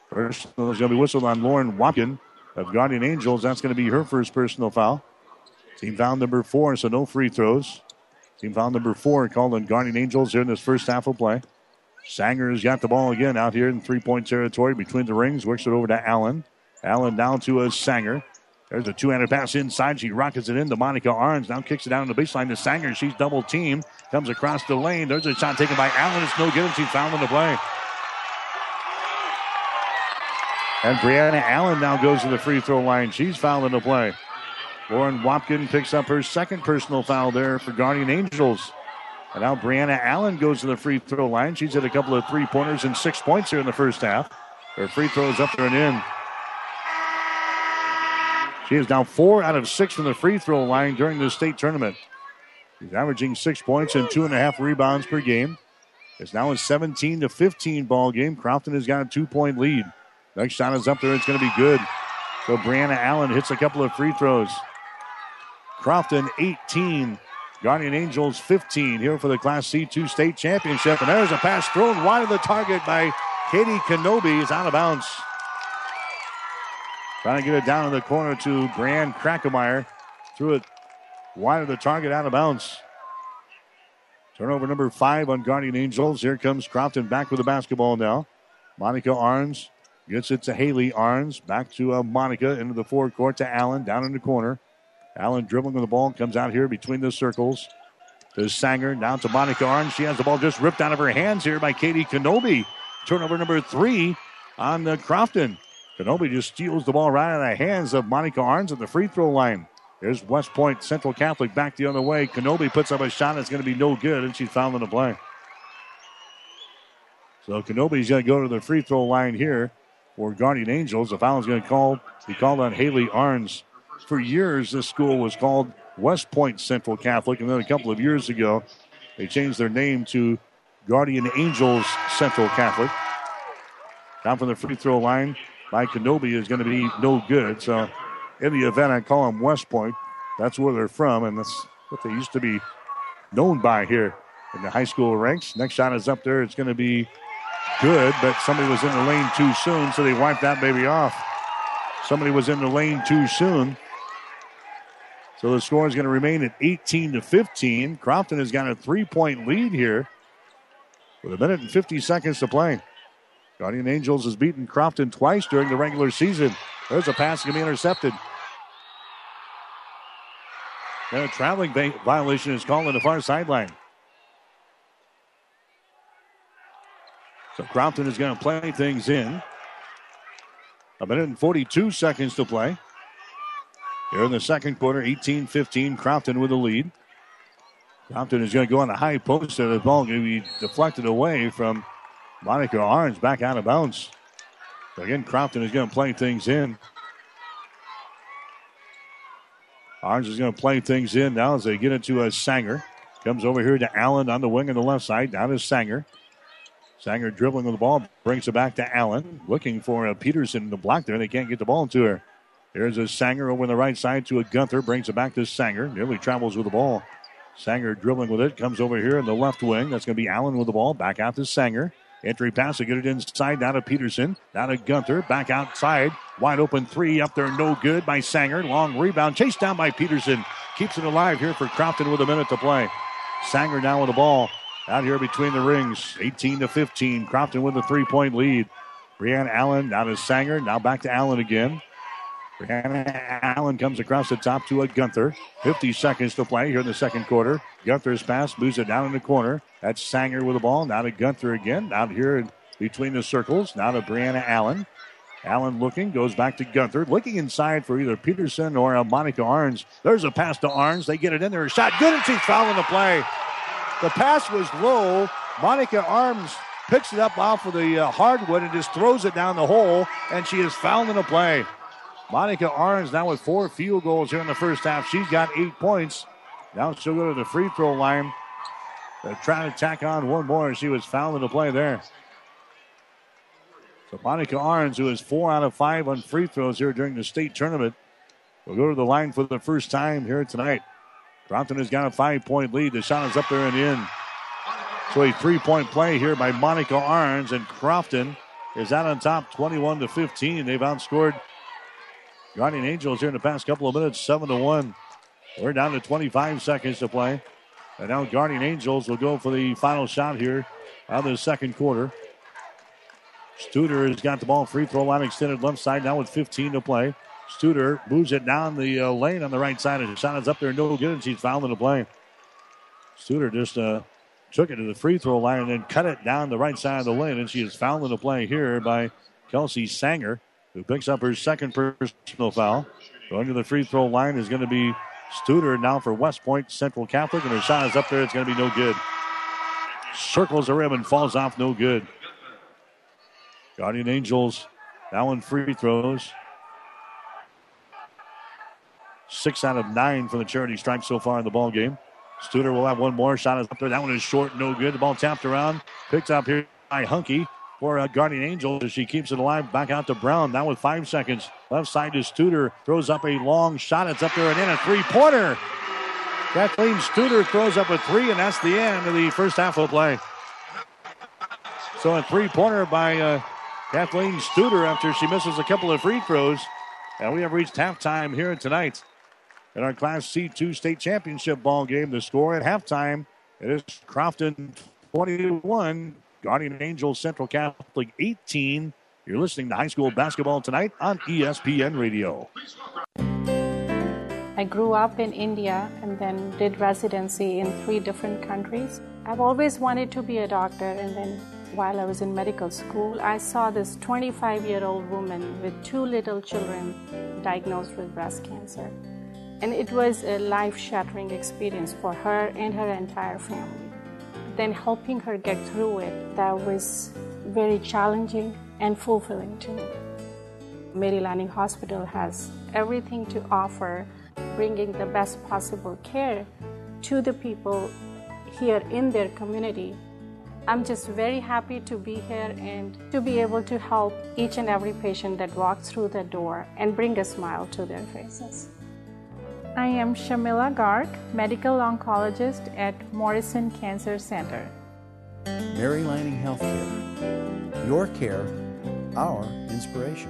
First, there's going to be whistled on Lauren Watkin of Guardian Angels. That's going to be her first personal foul. Team foul number four, so no free throws. Team foul number four called on Guardian Angels here in this first half of play. Sanger has got the ball again out here in three point territory between the rings. Works it over to Allen. Allen down to a Sanger. There's a two-handed pass inside. She rockets it in to Monica Arns. Now kicks it down to the baseline to Sanger. She's double teamed. Comes across the lane. There's a shot taken by Allen. It's no good, she's fouled in the play. And Brianna Allen now goes to the free throw line. She's fouled in the play. Lauren Wapkin picks up her second personal foul there for Guardian Angels. And now Brianna Allen goes to the free throw line. She's hit a couple of three pointers and six points here in the first half. Her free throws up there and in. She is now four out of six from the free throw line during the state tournament. She's averaging six points and two and a half rebounds per game. It's now a 17 to 15 ball game. Crofton has got a two point lead. Next shot is up there. It's going to be good. So Brianna Allen hits a couple of free throws. Crofton 18, Guardian Angels 15 here for the Class C2 state championship. And there's a pass thrown wide of the target by Katie Kenobi. It's out of bounds. Trying to get it down in the corner to Brian Krackemeyer. Threw it wide of the target, out of bounds. Turnover number five on Guardian Angels. Here comes Crofton back with the basketball now. Monica Arns gets it to Haley Arns. Back to uh, Monica into the forecourt to Allen down in the corner. Allen dribbling with the ball comes out here between the circles. To Sanger down to Monica Arns. She has the ball just ripped out of her hands here by Katie Kenobi. Turnover number three on the Crofton. Kenobi just steals the ball right out of the hands of Monica Arns at the free throw line. There's West Point Central Catholic back the other way. Kenobi puts up a shot that's going to be no good, and she's fouled in the play. So Kenobi's going to go to the free throw line here for Guardian Angels. The foul is going to call, be called on Haley Arns. For years, this school was called West Point Central Catholic, and then a couple of years ago, they changed their name to Guardian Angels Central Catholic. Down from the free throw line by Kenobi is going to be no good. So, in the event, I call them West Point. That's where they're from, and that's what they used to be known by here in the high school ranks. Next shot is up there. It's going to be good, but somebody was in the lane too soon, so they wiped that baby off. Somebody was in the lane too soon. So the score is going to remain at 18 to 15. Crofton has got a three point lead here with a minute and 50 seconds to play. Guardian Angels has beaten Crofton twice during the regular season. There's a pass going to be intercepted. And a traveling violation is called on the far sideline. So Crofton is going to play things in. A minute and 42 seconds to play. Here in the second quarter, 18 15, Crofton with the lead. Crofton is going to go on the high post, and the ball going to be deflected away from Monica Arns back out of bounds. Again, Crofton is going to play things in. Arns is going to play things in now as they get into a Sanger. Comes over here to Allen on the wing on the left side. Down to Sanger. Sanger dribbling with the ball, brings it back to Allen. Looking for a Peterson in the block there. They can't get the ball to her. There's a Sanger over on the right side to a Gunther. Brings it back to Sanger. Nearly travels with the ball. Sanger dribbling with it. Comes over here in the left wing. That's going to be Allen with the ball. Back out to Sanger. Entry pass to get it inside. Down to Peterson. Down to Gunther. Back outside. Wide open three up there. No good by Sanger. Long rebound. Chased down by Peterson. Keeps it alive here for Crofton with a minute to play. Sanger now with the ball. Out here between the rings. 18 to 15. Crofton with a three point lead. Brianna Allen down to Sanger. Now back to Allen again. Brianna Allen comes across the top to a Gunther. 50 seconds to play here in the second quarter. Gunther's pass moves it down in the corner. That's Sanger with the ball. Now to Gunther again. Out here between the circles. Now to Brianna Allen. Allen looking, goes back to Gunther, looking inside for either Peterson or Monica Arns. There's a pass to Arns. They get it in there. A shot good, and she's fouling the play. The pass was low. Monica Arns picks it up off of the uh, hardwood and just throws it down the hole, and she is fouled in the play. Monica Arns now with four field goals here in the first half. She's got eight points. Now she'll go to the free throw line. They're trying to tack on one more. And she was fouled in the play there. So Monica Arns, who is four out of five on free throws here during the state tournament, will go to the line for the first time here tonight. Crofton has got a five point lead. The shot is up there and in. So a three point play here by Monica Arns, and Crofton is out on top 21 to 15. They've outscored Guardian Angels here in the past couple of minutes, 7 to 1. We're down to 25 seconds to play. And now Guardian Angels will go for the final shot here of the second quarter. Studer has got the ball free throw line extended left side now with 15 to play. Studer moves it down the uh, lane on the right side. And the is up there, no good, and she's fouled in the play. Studer just uh, took it to the free throw line and then cut it down the right side of the lane, and she is fouled in the play here by Kelsey Sanger, who picks up her second personal foul. Going to the free throw line is going to be Studer now for West Point Central Catholic, and her is up there. It's going to be no good. Circles the rim and falls off, no good. Guardian Angels now in free throws. Six out of nine for the charity stripe so far in the ball game. Studer will have one more shot is up there. That one is short, no good. The ball tapped around, picked up here by Hunky for uh, Guardian Angels as she keeps it alive. Back out to Brown. Now with five seconds left side is Studer throws up a long shot. It's up there and in a three pointer. Kathleen Studer throws up a three, and that's the end of the first half of play. So a three pointer by uh, Kathleen Studer after she misses a couple of free throws. And we have reached halftime here tonight in our Class C2 state championship ball game. The score at halftime it is Crofton 21, Guardian Angels Central Catholic 18. You're listening to high school basketball tonight on ESPN Radio. I grew up in India and then did residency in three different countries. I've always wanted to be a doctor, and then while I was in medical school, I saw this 25 year old woman with two little children diagnosed with breast cancer. And it was a life shattering experience for her and her entire family. Then helping her get through it, that was very challenging and fulfilling to me. Mary Lanning Hospital has everything to offer, bringing the best possible care to the people here in their community. I'm just very happy to be here and to be able to help each and every patient that walks through the door and bring a smile to their faces. I am Shamila Garg, medical oncologist at Morrison Cancer Center. Mary Lanning Healthcare. Your care, our inspiration.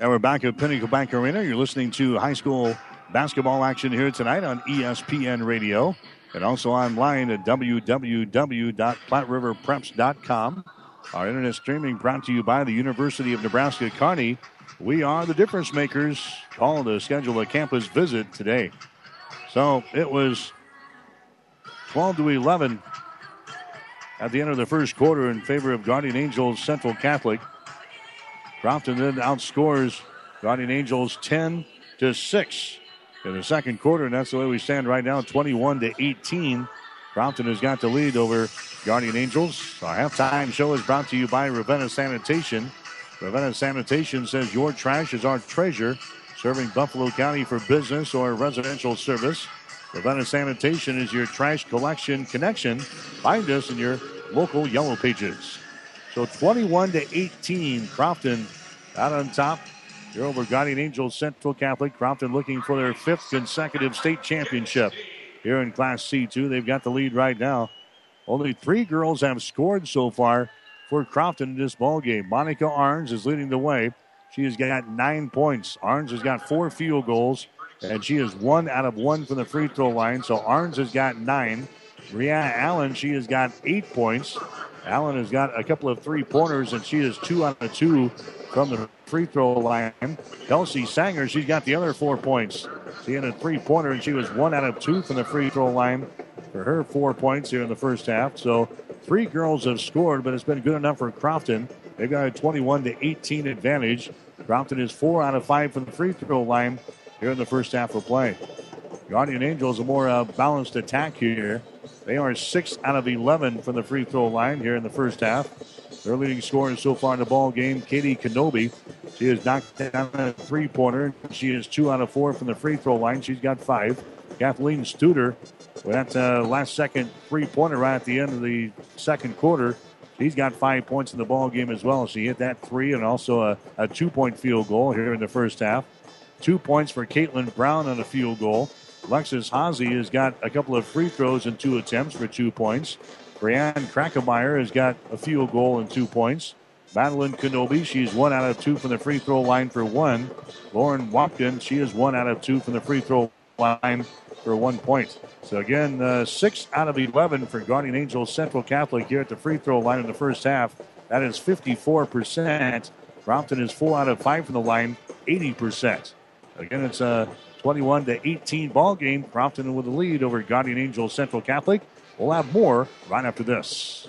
And we're back at Pinnacle Bank Arena. You're listening to high school basketball action here tonight on ESPN Radio and also online at www.platriverpreps.com. Our internet streaming brought to you by the University of Nebraska Kearney. We are the difference makers. Call to schedule a campus visit today. So it was 12 to 11 at the end of the first quarter in favor of Guardian Angels Central Catholic. Crofton then outscores Guardian Angels 10 to 6 in the second quarter, and that's the way we stand right now 21 to 18. Crofton has got the lead over Guardian Angels. Our halftime show is brought to you by Ravenna Sanitation. Ravenna Sanitation says your trash is our treasure, serving Buffalo County for business or residential service. Ravenna Sanitation is your trash collection connection. Find us in your local Yellow Pages. So 21 to 18, Crofton out on top. You're over Guardian Angels Central Catholic. Crofton looking for their fifth consecutive state championship here in Class C2. They've got the lead right now. Only three girls have scored so far for Crofton in this ball game. Monica Arns is leading the way. She has got nine points. Arns has got four field goals, and she is one out of one from the free throw line. So Arns has got nine. Brianna Allen, she has got eight points. Allen has got a couple of three pointers, and she is two out of two from the free throw line. Kelsey Sanger, she's got the other four points. She had a three pointer, and she was one out of two from the free throw line for her four points here in the first half. So Three girls have scored, but it's been good enough for Crofton. They've got a 21 to 18 advantage. Crofton is four out of five from the free throw line here in the first half of play. Guardian Angels a more uh, balanced attack here. They are six out of 11 from the free throw line here in the first half. Their leading scorer so far in the ball game, Katie Kenobi. She has knocked down a three pointer. She is two out of four from the free throw line. She's got five. Kathleen Studer with that uh, last second three pointer right at the end of the second quarter. She's got five points in the ball game as well. She hit that three and also a, a two point field goal here in the first half. Two points for Caitlin Brown on a field goal. Alexis Hazy has got a couple of free throws and two attempts for two points. Brianne Krackemeyer has got a field goal and two points. Madeline Kenobi, she's one out of two from the free throw line for one. Lauren Watkins, she is one out of two from the free throw line for one point. So again, uh, six out of 11 for Guardian Angels Central Catholic here at the free throw line in the first half. That is 54%. Crofton is four out of five from the line, 80%. Again, it's a 21 to 18 ball game. Crofton with the lead over Guardian Angels Central Catholic. We'll have more right after this.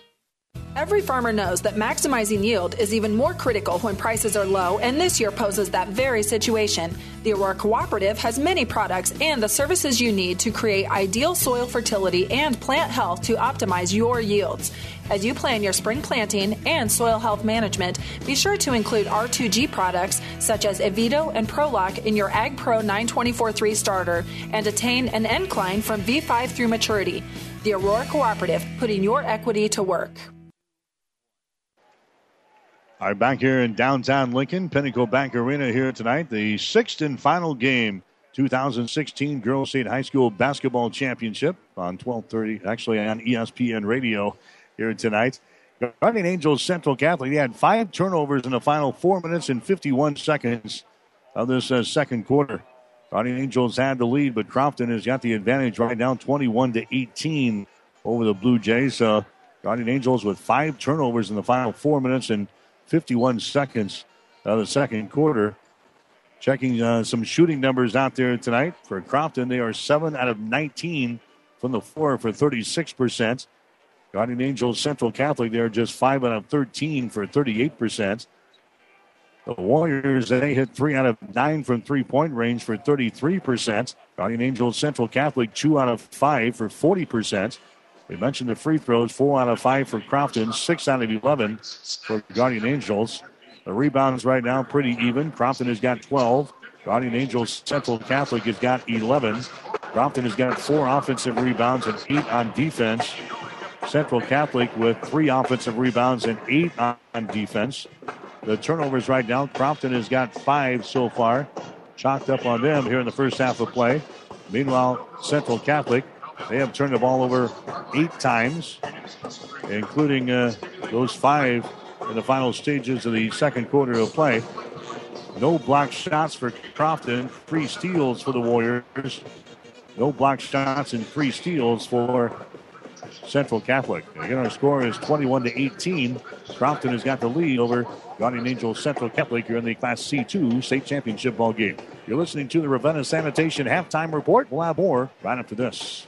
Every farmer knows that maximizing yield is even more critical when prices are low, and this year poses that very situation. The Aurora Cooperative has many products and the services you need to create ideal soil fertility and plant health to optimize your yields. As you plan your spring planting and soil health management, be sure to include R2G products such as Evito and Prolock in your Ag Pro 924-3 starter and attain an incline from V5 through maturity. The Aurora Cooperative, putting your equity to work. All right, back here in downtown Lincoln, Pinnacle Bank Arena here tonight. The sixth and final game, 2016 Girls State High School Basketball Championship on 1230, actually on ESPN Radio here tonight. Guardian Angels Central Catholic, they had five turnovers in the final four minutes and 51 seconds of this uh, second quarter. Guardian Angels had the lead, but Crofton has got the advantage right now, 21 to 18 over the Blue Jays. So Guardian Angels with five turnovers in the final four minutes and 51 seconds of the second quarter. Checking uh, some shooting numbers out there tonight for Crofton. They are 7 out of 19 from the floor for 36%. Guardian Angels Central Catholic, they're just 5 out of 13 for 38%. The Warriors, they hit 3 out of 9 from three point range for 33%. Guardian Angels Central Catholic, 2 out of 5 for 40%. We mentioned the free throws, four out of five for Crofton, six out of 11 for Guardian Angels. The rebounds right now pretty even. Crofton has got 12. Guardian Angels Central Catholic has got 11. Crofton has got four offensive rebounds and eight on defense. Central Catholic with three offensive rebounds and eight on defense. The turnovers right now, Crofton has got five so far, chalked up on them here in the first half of play. Meanwhile, Central Catholic they have turned the ball over eight times, including uh, those five in the final stages of the second quarter of play. No block shots for Crofton, three steals for the Warriors. No block shots and three steals for Central Catholic. Again, our score is 21 to 18. Crofton has got the lead over Guardian Angels Central Catholic here in the Class C2 state championship ball game. You're listening to the Ravenna Sanitation halftime report. We'll have more right after this.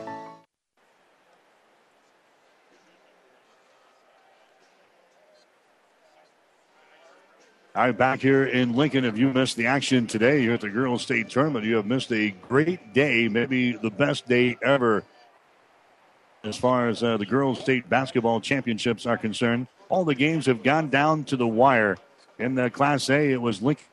All right, back here in Lincoln. If you missed the action today here at the Girls State Tournament, you have missed a great day, maybe the best day ever as far as uh, the Girls State Basketball Championships are concerned. All the games have gone down to the wire. In the Class A, it was Lincoln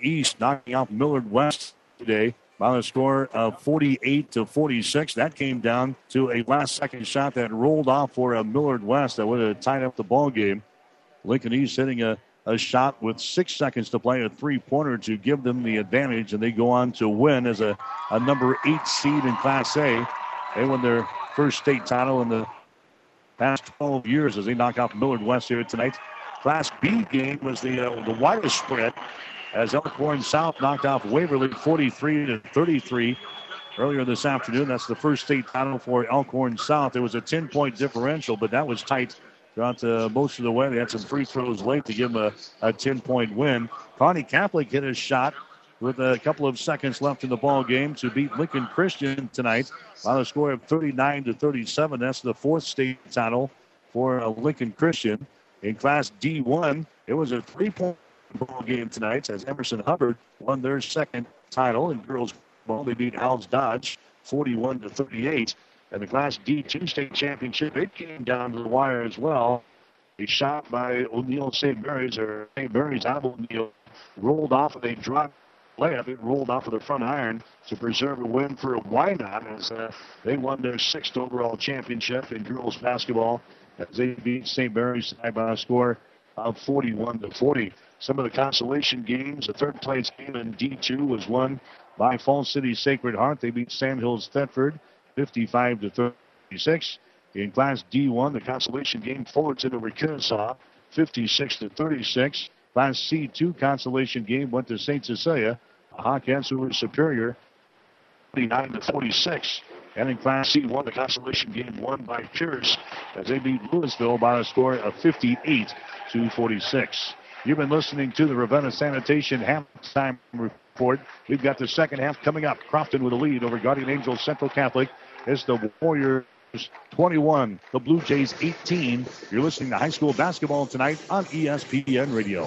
East knocking out Millard West today by the score of 48 to 46. That came down to a last second shot that rolled off for a Millard West that would have tied up the ball game. Lincoln East hitting a a shot with six seconds to play, a three pointer to give them the advantage, and they go on to win as a, a number eight seed in Class A. They won their first state title in the past 12 years as they knock off Millard West here tonight. Class B game was the uh, the widest spread as Elkhorn South knocked off Waverly 43 to 33 earlier this afternoon. That's the first state title for Elkhorn South. There was a 10 point differential, but that was tight throughout uh, most of the way. They had some free throws late to give them a, a 10 point win. Kearney Catholic hit a shot with a couple of seconds left in the ball game to beat Lincoln Christian tonight by a score of 39 to 37. That's the fourth state title for uh, Lincoln Christian. In Class D1, it was a three point ball game tonight as Emerson Hubbard won their second title in girls ball. They beat Al's Dodge 41 to 38. And the Class D2 state championship, it came down to the wire as well. A shot by O'Neill St. Mary's, or St. Mary's Al O'Neill, rolled off of a drop layup. It rolled off of the front iron to preserve a win for Wynot as uh, they won their sixth overall championship in girls basketball as they beat St. Mary's by a score of 41 to 40. Some of the consolation games, the third place game in D2 was won by Falls City Sacred Heart. They beat Sandhills Thedford 55 to 36. In Class D1, the consolation game Fullerton over Kenesaw, 56 to 36. Class C2 consolation game went to St. Cecilia. Hawkettes were superior, 49 to 46. And in Class C1, the consolation game won by Pierce as they beat Louisville by a score of 58 to 46. You've been listening to the Ravenna Sanitation halftime report. We've got the second half coming up. Crofton with a lead over Guardian Angels Central Catholic. It's the Warriors 21, the Blue Jays 18. You're listening to high school basketball tonight on ESPN Radio.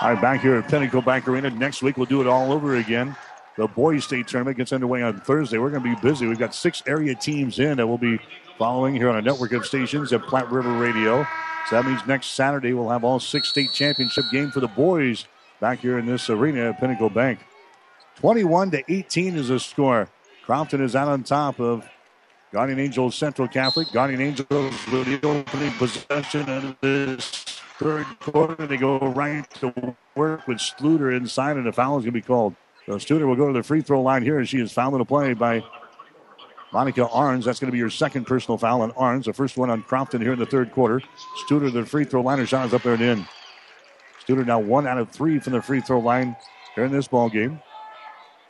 All right, back here at Pinnacle Bank Arena. Next week, we'll do it all over again. The boys' state tournament gets underway on Thursday. We're going to be busy. We've got six area teams in that we'll be following here on a network of stations at Platte River Radio. So that means next Saturday we'll have all six state championship game for the boys back here in this arena at Pinnacle Bank. 21 to 18 is the score. Crofton is out on top of Guardian Angels Central Catholic. Guardian Angels with the opening possession of this third quarter. They go right to work with Studer inside, and a foul is going to be called. So will go to the free throw line here, and she is fouled in a play by Monica Arns. That's going to be your second personal foul on Arns. The first one on Crofton here in the third quarter. Studer, the free throw line, her shot is up there and in. Studer now one out of three from the free throw line here in this ball game.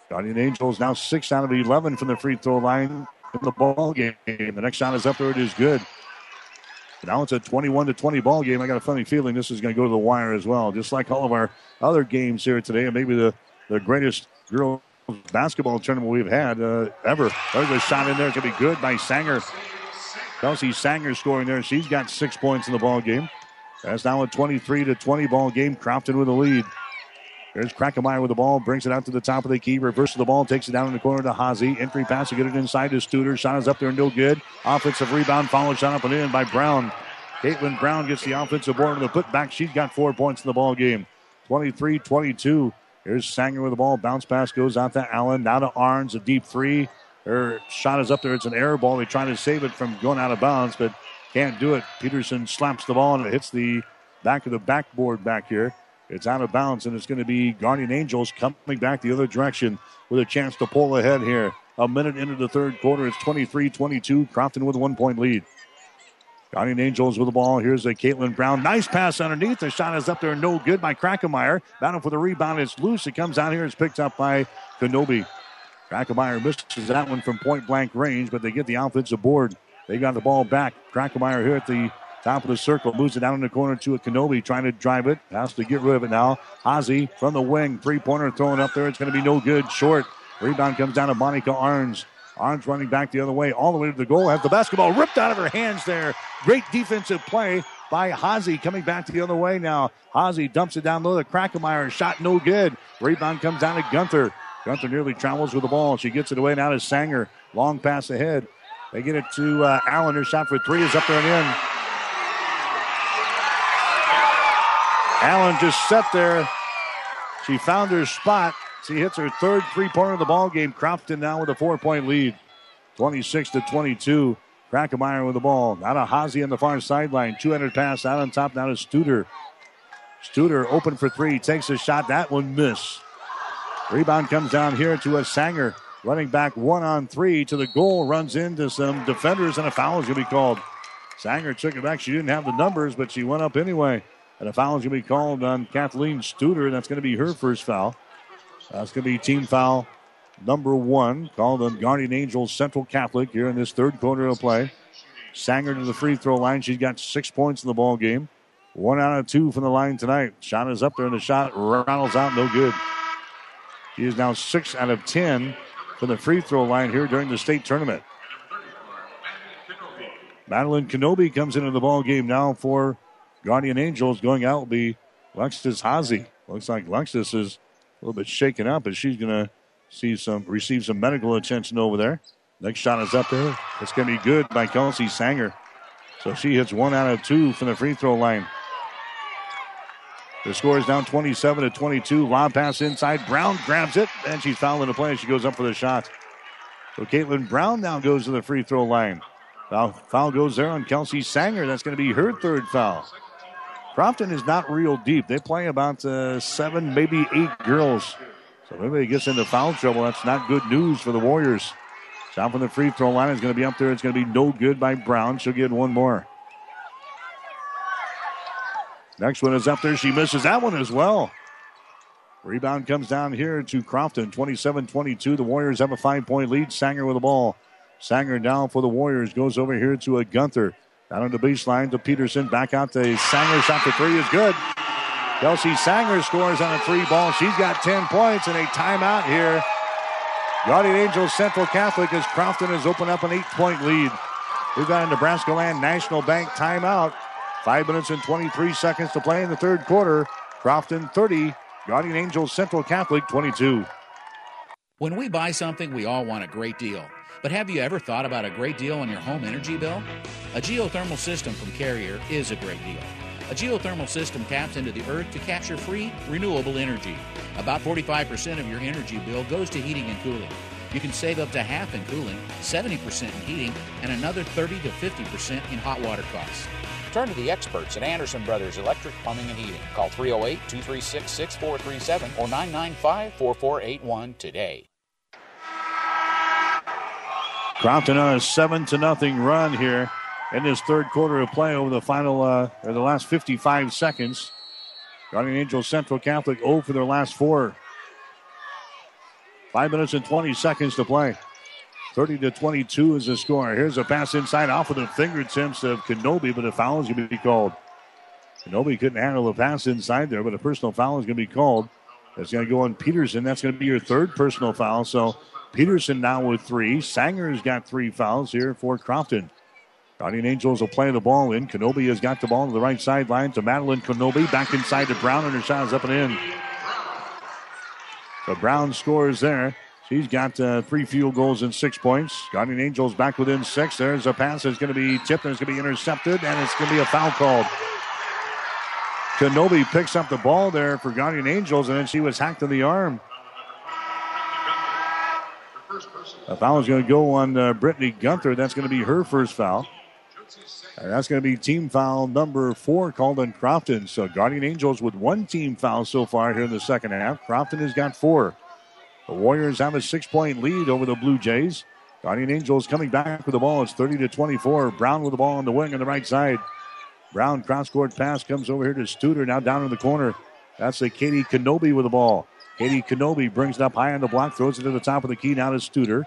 Guardian Angels now six out of 11 from the free throw line in the ball game. The next shot is up there. It is good. Now it's a 21 to 20 ball game. I got a funny feeling this is going to go to the wire as well, just like all of our other games here today, and maybe the, the greatest girls basketball tournament we've had uh, ever. There's a shot in there. It's going to be good by Sanger. Kelsey Sanger scoring there. She's got six points in the ball game. That's now a 23 to 20 ball game. Crofton with the lead. There's Krackemeyer with the ball, brings it out to the top of the key, reverses the ball, takes it down in the corner to Hazy. Entry pass to get it inside to Studer. Shot is up there, no good. Offensive rebound, follow shot up and in by Brown. Caitlin Brown gets the offensive board and the putback. She's got four points in the ball game. 23 22. Here's Sanger with the ball. Bounce pass goes out to Allen. Now to Arns, a deep three. Her shot is up there. It's an air ball. They try to save it from going out of bounds, but can't do it. Peterson slaps the ball and it hits the back of the backboard back here. It's out of bounds, and it's going to be Guardian Angels coming back the other direction with a chance to pull ahead here. A minute into the third quarter, it's 23 22. Crofton with a one point lead. Guardian Angels with the ball. Here's a Caitlin Brown. Nice pass underneath. The shot is up there, no good by Krackemeyer. Battle for the rebound. It's loose. It comes out here. It's picked up by Kenobi. Krackemeyer misses that one from point blank range, but they get the offensive board. They got the ball back. Krackemeyer here at the top of the circle moves it down in the corner to a Kenobi trying to drive it. Has to get rid of it now. Hazy from the wing. Three pointer throwing up there. It's going to be no good. Short. Rebound comes down to Monica Arns. Arns running back the other way, all the way to the goal. Has the basketball ripped out of her hands there. Great defensive play by Hazy coming back the other way now. Hazy dumps it down low to Krackemeyer. Shot no good. Rebound comes down to Gunther. Gunther nearly travels with the ball. She gets it away now to Sanger. Long pass ahead. They get it to uh, Allen. Her shot for three is up there and in. Allen just sat there. She found her spot. She hits her third three-pointer of the ball game. Crofton now with a four-point lead, 26 to 22. Krackemeyer with the ball. Now to Hazy on the far sideline. 200 pass out on top. Now to Studer. Studer open for three. Takes a shot. That one miss. Rebound comes down here to a Sanger. Running back one on three to the goal. Runs into some defenders and a foul is going to be called. Sanger took it back. She didn't have the numbers, but she went up anyway. And a foul is going to be called on Kathleen Studer. That's going to be her first foul. Uh, that's going to be team foul number one, called on Guardian Angels Central Catholic here in this third quarter of play. Sanger to the free throw line. She's got six points in the ball game. One out of two from the line tonight. Shot is up there, and the shot rattles out, no good. She is now six out of ten from the free throw line here during the state tournament. Madeline Kenobi comes into the ball game now for Guardian Angels. Going out will be Lexus Hazy. Looks like Lexus is a little bit shaken up, but she's going to see some receive some medical attention over there. Next shot is up there. It's going to be good by Kelsey Sanger. So she hits one out of two from the free throw line. The score is down 27 to 22. Lob pass inside. Brown grabs it, and she's fouling the play. She goes up for the shot. So Caitlin Brown now goes to the free throw line. Foul, foul goes there on Kelsey Sanger. That's going to be her third foul. Crofton is not real deep. They play about uh, seven, maybe eight girls. So if anybody gets into foul trouble, that's not good news for the Warriors. Shot from the free throw line is going to be up there. It's going to be no good by Brown. She'll get one more. Next one is up there. She misses that one as well. Rebound comes down here to Crofton, 27 22. The Warriors have a five point lead. Sanger with the ball. Sanger down for the Warriors. Goes over here to a Gunther. Down on the baseline to Peterson. Back out to Sanger. Shot for three is good. Kelsey Sanger scores on a three ball. She's got 10 points and a timeout here. Guardian Angels Central Catholic as Crofton has opened up an eight point lead. We've got a Nebraska Land National Bank timeout. Five minutes and 23 seconds to play in the third quarter. Crofton 30, Guardian Angels Central Catholic 22. When we buy something, we all want a great deal. But have you ever thought about a great deal on your home energy bill? A geothermal system from Carrier is a great deal. A geothermal system taps into the earth to capture free, renewable energy. About 45% of your energy bill goes to heating and cooling. You can save up to half in cooling, 70% in heating, and another 30 to 50% in hot water costs. Turn to the experts at Anderson Brothers Electric Plumbing and Heating. Call 308 236 6437 or 995 4481 today. Crofton on a seven to nothing run here in this third quarter of play over the final uh, or the last 55 seconds. Guardian Angels Central Catholic 0 for their last four. Five minutes and 20 seconds to play. 30 to 22 is the score. Here's a pass inside off of the fingertips of Kenobi, but a foul is going to be called. Kenobi couldn't handle the pass inside there, but a personal foul is going to be called. That's going to go on Peterson. That's going to be your third personal foul. So Peterson now with three. Sanger's got three fouls here for Crofton. Guardian Angels will play the ball in. Kenobi has got the ball to the right sideline to Madeline Kenobi. Back inside to Brown, and her shot is up and in. So Brown scores there. She's got uh, three field goals and six points. Guardian Angels back within six. There's a pass that's going to be tipped and it's going to be intercepted, and it's going to be a foul called. Kenobi picks up the ball there for Guardian Angels, and then she was hacked in the arm. A foul is going to go on uh, Brittany Gunther. That's going to be her first foul. And that's going to be team foul number four called on Crofton. So Guardian Angels with one team foul so far here in the second half. Crofton has got four. The Warriors have a six point lead over the Blue Jays. Guardian Angels coming back with the ball. It's 30 to 24. Brown with the ball on the wing on the right side. Brown cross court pass comes over here to Studer, now down in the corner. That's a Katie Kenobi with the ball. Katie Kenobi brings it up high on the block, throws it to the top of the key now to Studer.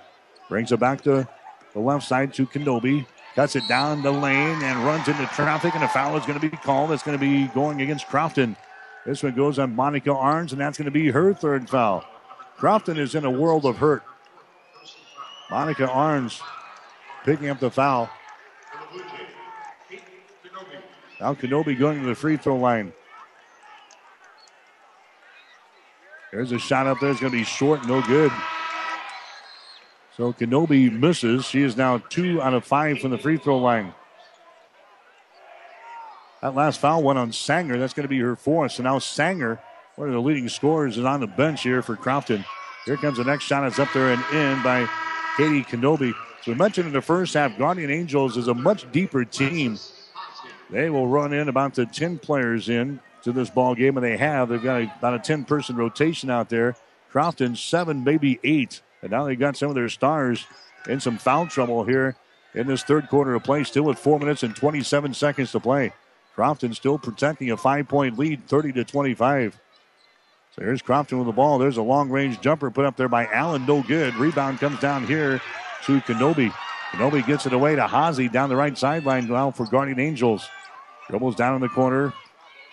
Brings it back to the left side to Kenobi. Cuts it down the lane and runs into traffic, and a foul is going to be called. It's going to be going against Crofton. This one goes on Monica Arns, and that's going to be her third foul. Crofton is in a world of hurt. Monica Arns picking up the foul. Now Kenobi going to the free throw line. There's a shot up there. It's going to be short, no good. So Kenobi misses. She is now two out of five from the free throw line. That last foul went on Sanger. That's going to be her fourth. So now Sanger, one of the leading scorers, is on the bench here for Crofton. Here comes the next shot. It's up there and in by Katie Kenobi. So we mentioned in the first half, Guardian Angels is a much deeper team. They will run in about the 10 players in to this ball game, and they have. They've got a, about a 10 person rotation out there. Crofton, seven, maybe eight. And now they've got some of their stars in some foul trouble here in this third quarter of play, still with four minutes and 27 seconds to play. Crofton still protecting a five point lead, 30 to 25. So here's Crofton with the ball. There's a long range jumper put up there by Allen. No good. Rebound comes down here to Kenobi. Kenobi gets it away to Hazy down the right sideline now for Guardian Angels. Dribbles down in the corner.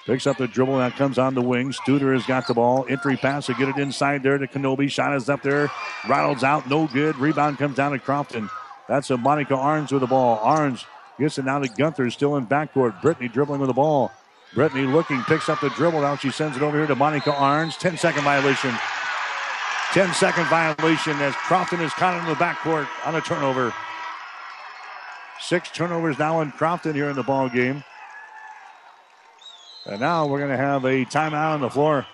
Picks up the dribble. That comes on the wing. Studer has got the ball. Entry pass to get it inside there to Kenobi. Shot is up there. Rattles out. No good. Rebound comes down to Crofton. That's a Monica Arns with the ball. Arns gets it now to Gunther. Still in backcourt. Brittany dribbling with the ball. Brittany looking. Picks up the dribble. Now she sends it over here to Monica Arns. 10 second violation. 10 second violation as Crofton is caught in the backcourt on a turnover. Six turnovers now in Crofton here in the ball game. And now we're going to have a timeout on the floor.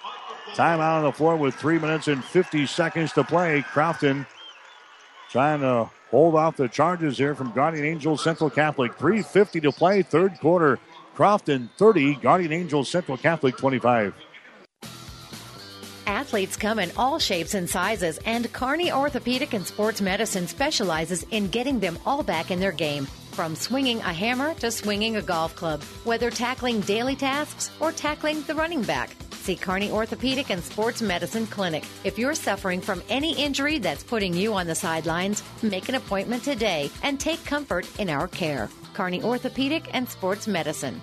Timeout on the floor with three minutes and 50 seconds to play. Crofton trying to hold off the charges here from Guardian Angels Central Catholic. 3.50 to play, third quarter. Crofton 30, Guardian Angels Central Catholic 25. Athletes come in all shapes and sizes, and Kearney Orthopedic and Sports Medicine specializes in getting them all back in their game. From swinging a hammer to swinging a golf club, whether tackling daily tasks or tackling the running back. See Kearney Orthopedic and Sports Medicine Clinic. If you're suffering from any injury that's putting you on the sidelines, make an appointment today and take comfort in our care. Kearney Orthopedic and Sports Medicine.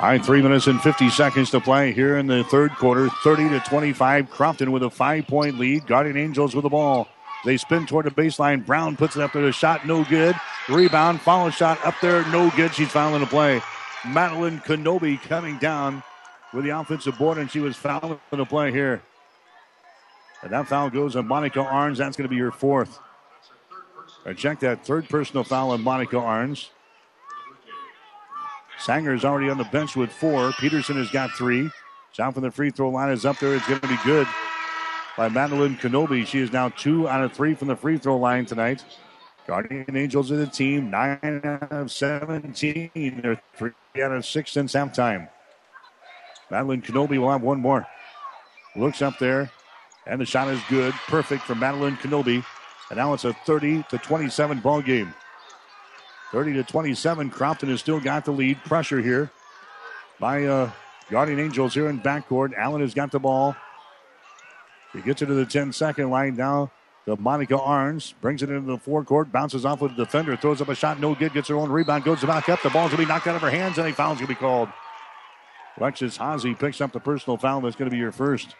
All right, three minutes and 50 seconds to play here in the third quarter. 30 to 25. Crofton with a five point lead. Guardian Angels with the ball. They spin toward the baseline. Brown puts it up there. The shot, no good. Rebound, follow shot up there, no good. She's fouling the play. Madeline Kenobi coming down with the offensive board, and she was fouling the play here. And that foul goes on Monica Arns. That's going to be her fourth. I check that third personal foul on Monica Arns. Sanger is already on the bench with four. Peterson has got three. Shot from the free throw line is up there. It's going to be good by Madeline Kenobi. She is now two out of three from the free throw line tonight. Guardian Angels of the team, nine out of 17. They're three out of six since halftime. Madeline Kenobi will have one more. Looks up there, and the shot is good. Perfect for Madeline Kenobi. And now it's a 30 to 27 ball game. 30 to 27. Crofton has still got the lead. Pressure here by uh, Guardian Angels here in backcourt. Allen has got the ball. He gets it to the 10 second line now. The Monica Arns brings it into the forecourt, bounces off with the defender, throws up a shot, no good, gets her own rebound, goes back up. The ball's gonna be knocked out of her hands, and a foul's gonna be called. Alexis Hazy picks up the personal foul. That's gonna be your first.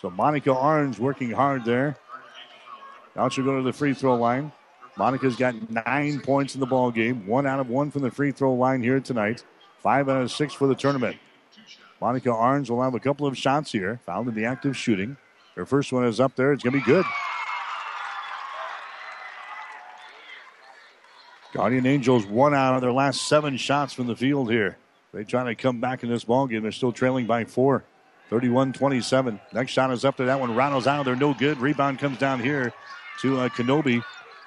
So Monica Arns working hard there. Now she'll go to the free throw line. Monica's got nine points in the ball game, one out of one from the free throw line here tonight, five out of six for the tournament. Monica Arns will have a couple of shots here, found in the act of shooting. Her first one is up there. It's going to be good. Guardian Angels one out of their last seven shots from the field here. They try to come back in this ball game. They're still trailing by four. 31-27. Next shot is up to that one. Rattles out. They're no good. Rebound comes down here to uh, Kenobi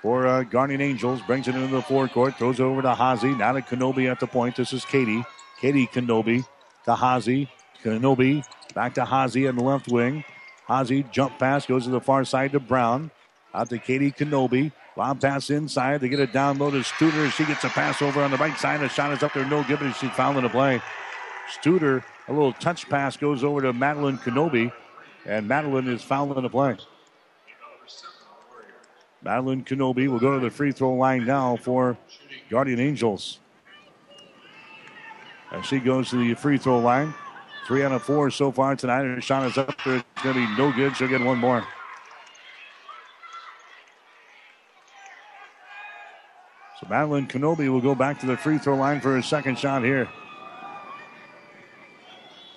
for uh, Guardian Angels. Brings it into the forecourt. Throws it over to Hazy. Now to Kenobi at the point. This is Katie. Katie Kenobi to Hazy. Kenobi back to Hazy on the left wing. Hazy jump pass goes to the far side to Brown. Out to Katie Kenobi. Lob pass inside. They get it down low to Studer. She gets a pass over on the right side. The shot is up there. No good, but she's fouled in the play. Studer, a little touch pass goes over to Madeline Kenobi. And Madeline is fouled in the play. Madeline Kenobi will go to the free throw line now for Guardian Angels. As she goes to the free throw line. Three out of four so far tonight. Her shot is up there. It's going to be no good. She'll get one more. So Madeline Kenobi will go back to the free throw line for her second shot here.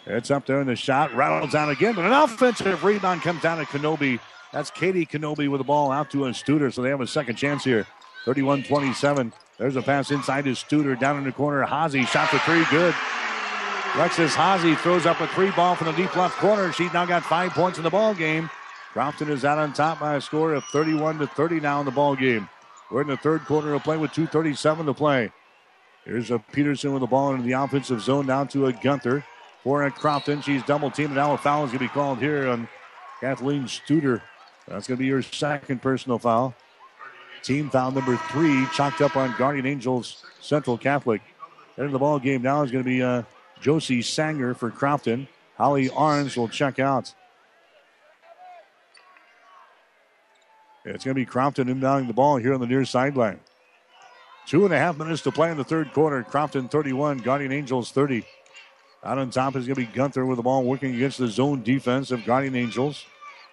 It's up there, and the shot rattles down again, but an offensive rebound comes down to Kenobi. That's Katie Kenobi with the ball out to a Studer, so they have a second chance here. 31 27. There's a pass inside to Studer down in the corner. Hazy shot for three, good. Alexis Hazy throws up a three ball from the deep left corner. She's now got five points in the ball game. Crofton is out on top by a score of 31 to 30 now in the ball game. We're in the third quarter of play with 2.37 to play. Here's a Peterson with the ball into the offensive zone down to a Gunther for a Crofton. She's double teamed. Now a foul is going to be called here on Kathleen Studer. That's going to be your second personal foul. Team foul number three, chalked up on Guardian Angels Central Catholic. Into the ball game now is going to be uh, Josie Sanger for Crofton. Holly Arns will check out. It's going to be Crofton inbounding the ball here on the near sideline. Two and a half minutes to play in the third quarter. Crofton 31, Guardian Angels 30. Out on top is going to be Gunther with the ball working against the zone defense of Guardian Angels.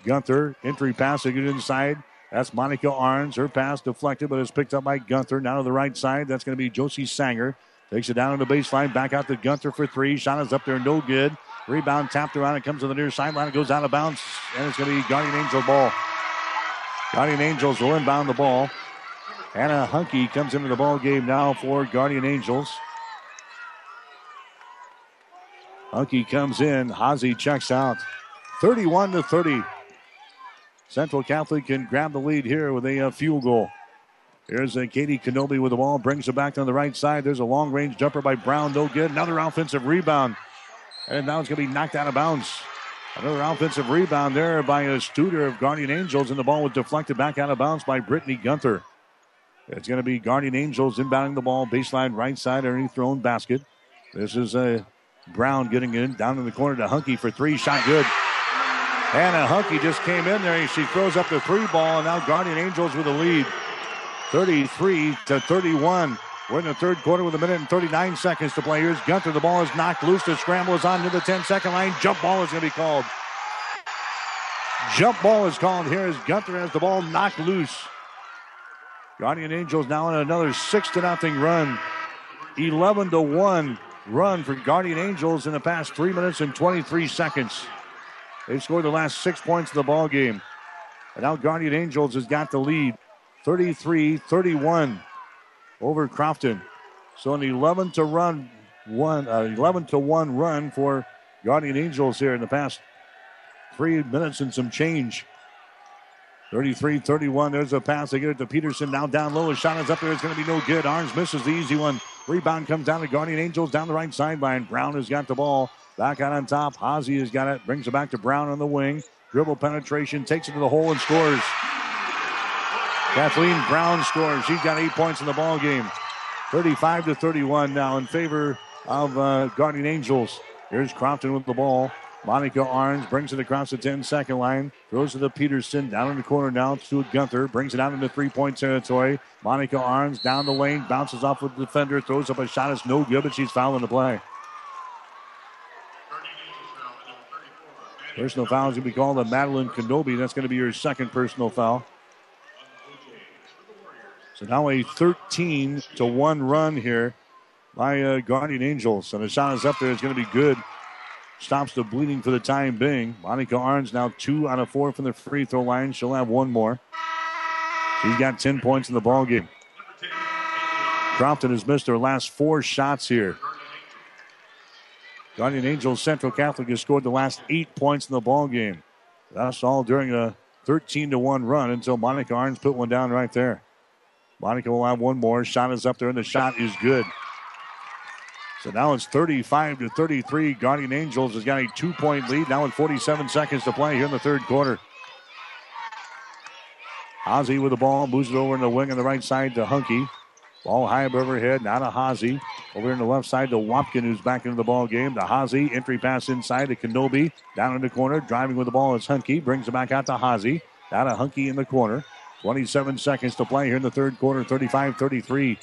Gunther, entry pass to get inside. That's Monica Arns. Her pass deflected, but it's picked up by Gunther. Now to the right side. That's going to be Josie Sanger. Takes it down on the baseline. Back out to Gunther for three. Shot is up there, no good. Rebound tapped around. It comes to the near sideline. It goes out of bounds, and it's going to be Guardian Angel ball. Guardian Angels will inbound the ball. Hannah Hunky comes into the ball game now for Guardian Angels. Hunky comes in. Hazy checks out. 31 to 30. Central Catholic can grab the lead here with a uh, field goal. Here's uh, Katie Kenobi with the ball, brings it back on the right side. There's a long range jumper by Brown, no good. Another offensive rebound. And now it's going to be knocked out of bounds. Another offensive rebound there by a Studer of Guardian Angels, and the ball was deflected back out of bounds by Brittany Gunther. It's going to be Guardian Angels inbounding the ball, baseline right side underneath their own basket. This is a uh, Brown getting in down in the corner to Hunky for three, shot good. Hannah Hunky just came in there. She throws up the three ball, and now Guardian Angels with a lead. 33 to 31. We're in the third quarter with a minute and 39 seconds to play. Here's Gunther. The ball is knocked loose. The scramble is on to the 10 second line. Jump ball is going to be called. Jump ball is called here as Gunther has the ball knocked loose. Guardian Angels now on another 6 to nothing run. 11 to 1 run for Guardian Angels in the past 3 minutes and 23 seconds. They've scored the last 6 points of the ball game. And now Guardian Angels has got the lead 33 31 over Crofton. So an 11 to run one, uh, 11 to one run for Guardian Angels here in the past three minutes and some change. 33 31. There's a pass. They get it to Peterson. Now down low. A shot is up there. It's going to be no good. Arns misses the easy one. Rebound comes down to Guardian Angels down the right sideline. Brown has got the ball. Back out on top. Hazy has got it. Brings it back to Brown on the wing. Dribble penetration. Takes it to the hole and scores. Kathleen Brown scores. She's got eight points in the ball game. 35 to 31 now in favor of uh, Guardian Angels. Here's Crofton with the ball. Monica Arns brings it across the 10 second line. Throws it to Peterson. Down in the corner now to Gunther. Brings it out into three point territory. Monica Arns down the lane. Bounces off with the defender. Throws up a shot. It's no good, but she's fouling the play. Personal foul is going to be called on Madeline Kenobi. That's going to be your second personal foul. So now a 13 to 1 run here by uh, Guardian Angels. And the shot is up there. It's going to be good. Stops the bleeding for the time being. Monica Arns now two out of four from the free throw line. She'll have one more. She's got 10 points in the ball game. Crofton has missed her last four shots here. Guardian Angels Central Catholic has scored the last eight points in the ball game. That's all during a 13 to 1 run until Monica Arns put one down right there. Monica will have one more. Shot is up there, and the shot is good. So now it's 35 to 33. Guardian Angels has got a two point lead now with 47 seconds to play here in the third quarter. Hazy with the ball, moves it over in the wing on the right side to Hunky. Ball high above her head, now to Hazy. Over in the left side to Wapkin, who's back into the ball game. To Hazy, entry pass inside to Kenobi. Down in the corner, driving with the ball is Hunky. Brings it back out to Hazy. Now to Hunky in the corner. 27 seconds to play here in the third quarter, 35 33.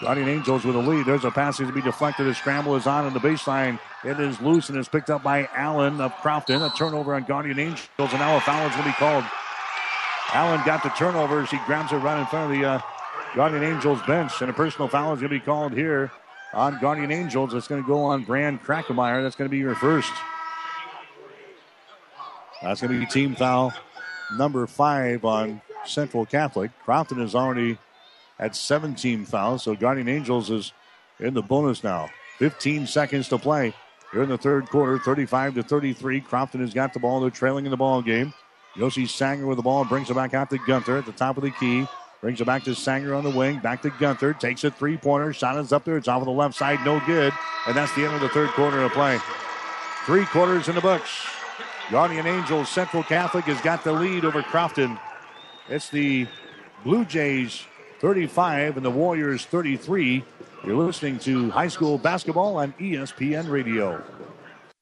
Guardian Angels with a lead. There's a pass to be deflected. A scramble is on in the baseline. It is loose and is picked up by Allen of Crofton. A turnover on Guardian Angels, and now a foul is going to be called. Allen got the turnover. She grabs it right in front of the uh, Guardian Angels bench, and a personal foul is going to be called here on Guardian Angels. It's going to go on Brand Krackemeyer. That's going to be your first. That's going to be team foul number five on Central Catholic. Crofton is already at 17 fouls, so Guardian Angels is in the bonus now. 15 seconds to play here in the third quarter, 35 to 33. Crofton has got the ball. They're trailing in the ball game. Josie Sanger with the ball brings it back out to Gunther at the top of the key. Brings it back to Sanger on the wing. Back to Gunther. Takes a three pointer. Shot is up there. It's off of the left side. No good. And that's the end of the third quarter of play. Three quarters in the books. Guardian Angels Central Catholic has got the lead over Crofton. It's the Blue Jays 35 and the Warriors 33. You're listening to high school basketball on ESPN Radio.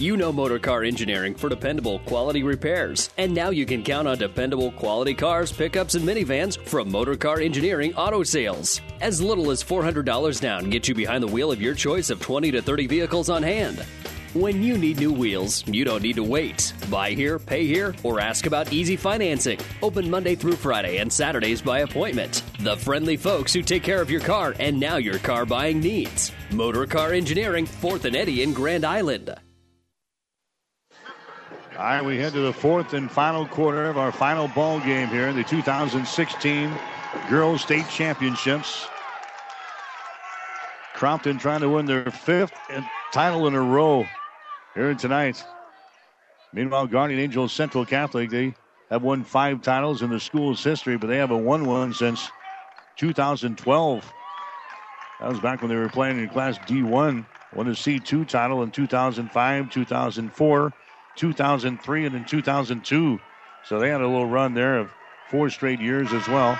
You know Motorcar Engineering for dependable quality repairs. And now you can count on dependable quality cars, pickups, and minivans from Motorcar Engineering Auto Sales. As little as $400 down gets you behind the wheel of your choice of 20 to 30 vehicles on hand. When you need new wheels, you don't need to wait. Buy here, pay here, or ask about easy financing. Open Monday through Friday and Saturdays by appointment. The friendly folks who take care of your car and now your car buying needs. Motorcar Engineering, 4th and Eddy in Grand Island. All right, we head to the fourth and final quarter of our final ball game here in the 2016 Girls State Championships. Crofton trying to win their fifth title in a row here tonight. Meanwhile, Guardian Angels Central Catholic, they have won five titles in the school's history, but they haven't won one since 2012. That was back when they were playing in Class D1. Won a C2 title in 2005, 2004. 2003 and in 2002. So they had a little run there of four straight years as well.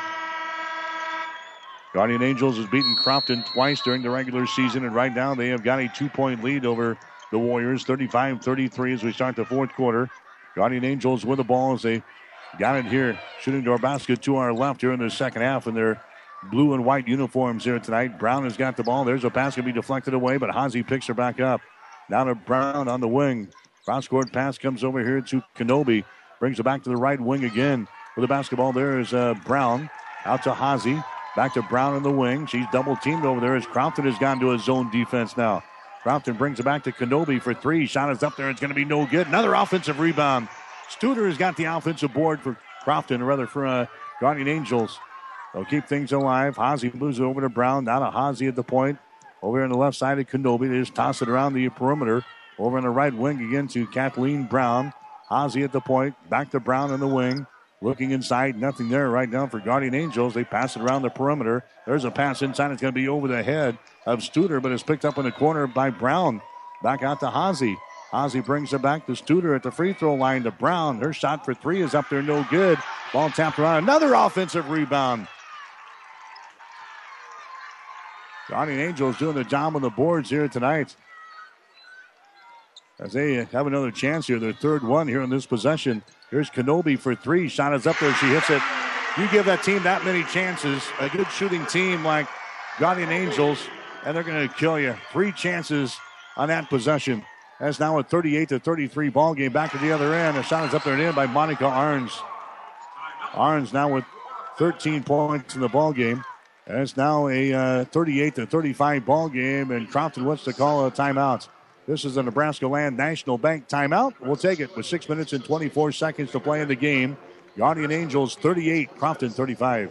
Guardian Angels has beaten Crofton twice during the regular season, and right now they have got a two point lead over the Warriors, 35 33 as we start the fourth quarter. Guardian Angels with the ball as they got it here, shooting to our basket to our left here in the second half in their blue and white uniforms here tonight. Brown has got the ball. There's a pass going to be deflected away, but Hazy picks her back up. Now to Brown on the wing. Cross court pass comes over here to Kenobi. Brings it back to the right wing again. With the basketball there is uh, Brown. Out to Hazy. Back to Brown in the wing. She's double teamed over there as Crofton has gone to a zone defense now. Crofton brings it back to Kenobi for three. Shot is up there. It's going to be no good. Another offensive rebound. Studer has got the offensive board for Crofton, or rather for uh, Guardian Angels. They'll keep things alive. Hazy moves it over to Brown. Now to Hazy at the point. Over here on the left side of Kenobi. They just toss it around the perimeter. Over in the right wing again to Kathleen Brown. Hazy at the point. Back to Brown in the wing. Looking inside, nothing there right now for Guardian Angels. They pass it around the perimeter. There's a pass inside. It's going to be over the head of Studer, but it's picked up in the corner by Brown. Back out to Hazy. Hazy brings it back to Studer at the free throw line to Brown. Her shot for three is up there, no good. Ball tapped around. Another offensive rebound. Guardian Angels doing the job on the boards here tonight. As they have another chance here, their third one here in this possession. Here's Kenobi for three. Shot is up there. She hits it. You give that team that many chances, a good shooting team like Guardian Angels, and they're going to kill you. Three chances on that possession. That's now a 38 to 33 ball game. Back to the other end. A shot is up there and in by Monica Arns. Arns now with 13 points in the ball game. And it's now a uh, 38 to 35 ball game, and Crofton wants to call a timeout. This is a Nebraska Land National Bank timeout. We'll take it with six minutes and 24 seconds to play in the game. Guardian Angels 38, Crofton 35.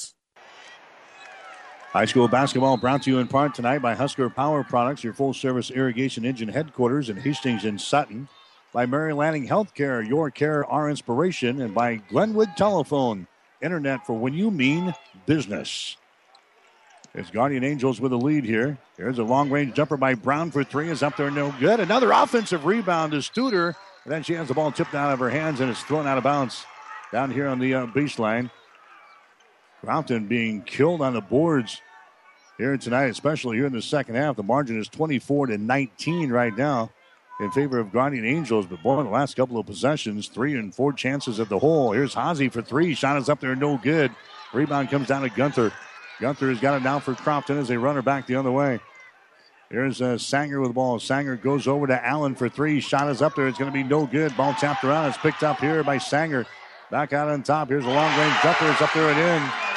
High school basketball brought to you in part tonight by Husker Power Products, your full service irrigation engine headquarters in Hastings and Sutton. By Mary Lanning Healthcare, your care, our inspiration. And by Glenwood Telephone, internet for when you mean business. It's Guardian Angels with a lead here. Here's a long range jumper by Brown for three. Is up there, no good. Another offensive rebound to Studer. And then she has the ball tipped out of her hands and it's thrown out of bounds down here on the uh, baseline. Crofton being killed on the boards here tonight, especially here in the second half. The margin is 24 to 19 right now in favor of Guardian Angels. But boy, the last couple of possessions, three and four chances at the hole. Here's Hazy for three. Shot is up there, no good. Rebound comes down to Gunther. Gunther has got it down for Crofton as they run her back the other way. Here's uh, Sanger with the ball. Sanger goes over to Allen for three. Shot is up there. It's going to be no good. Ball tapped around. It's picked up here by Sanger. Back out on top. Here's a long range jumper. It's up there and in.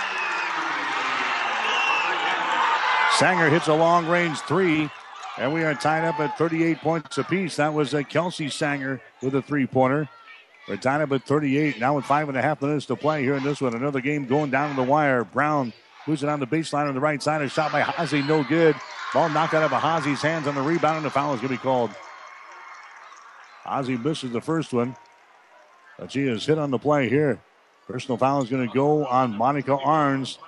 Sanger hits a long range three, and we are tied up at 38 points apiece. That was a uh, Kelsey Sanger with a three pointer. We're tied up at 38 now with five and a half minutes to play here in this one. Another game going down to the wire. Brown it on the baseline on the right side. A shot by Hazy, no good. Ball knocked out of Hazy's hands on the rebound, and the foul is going to be called. Hazy misses the first one, but she is hit on the play here. Personal foul is going to go on Monica Arns.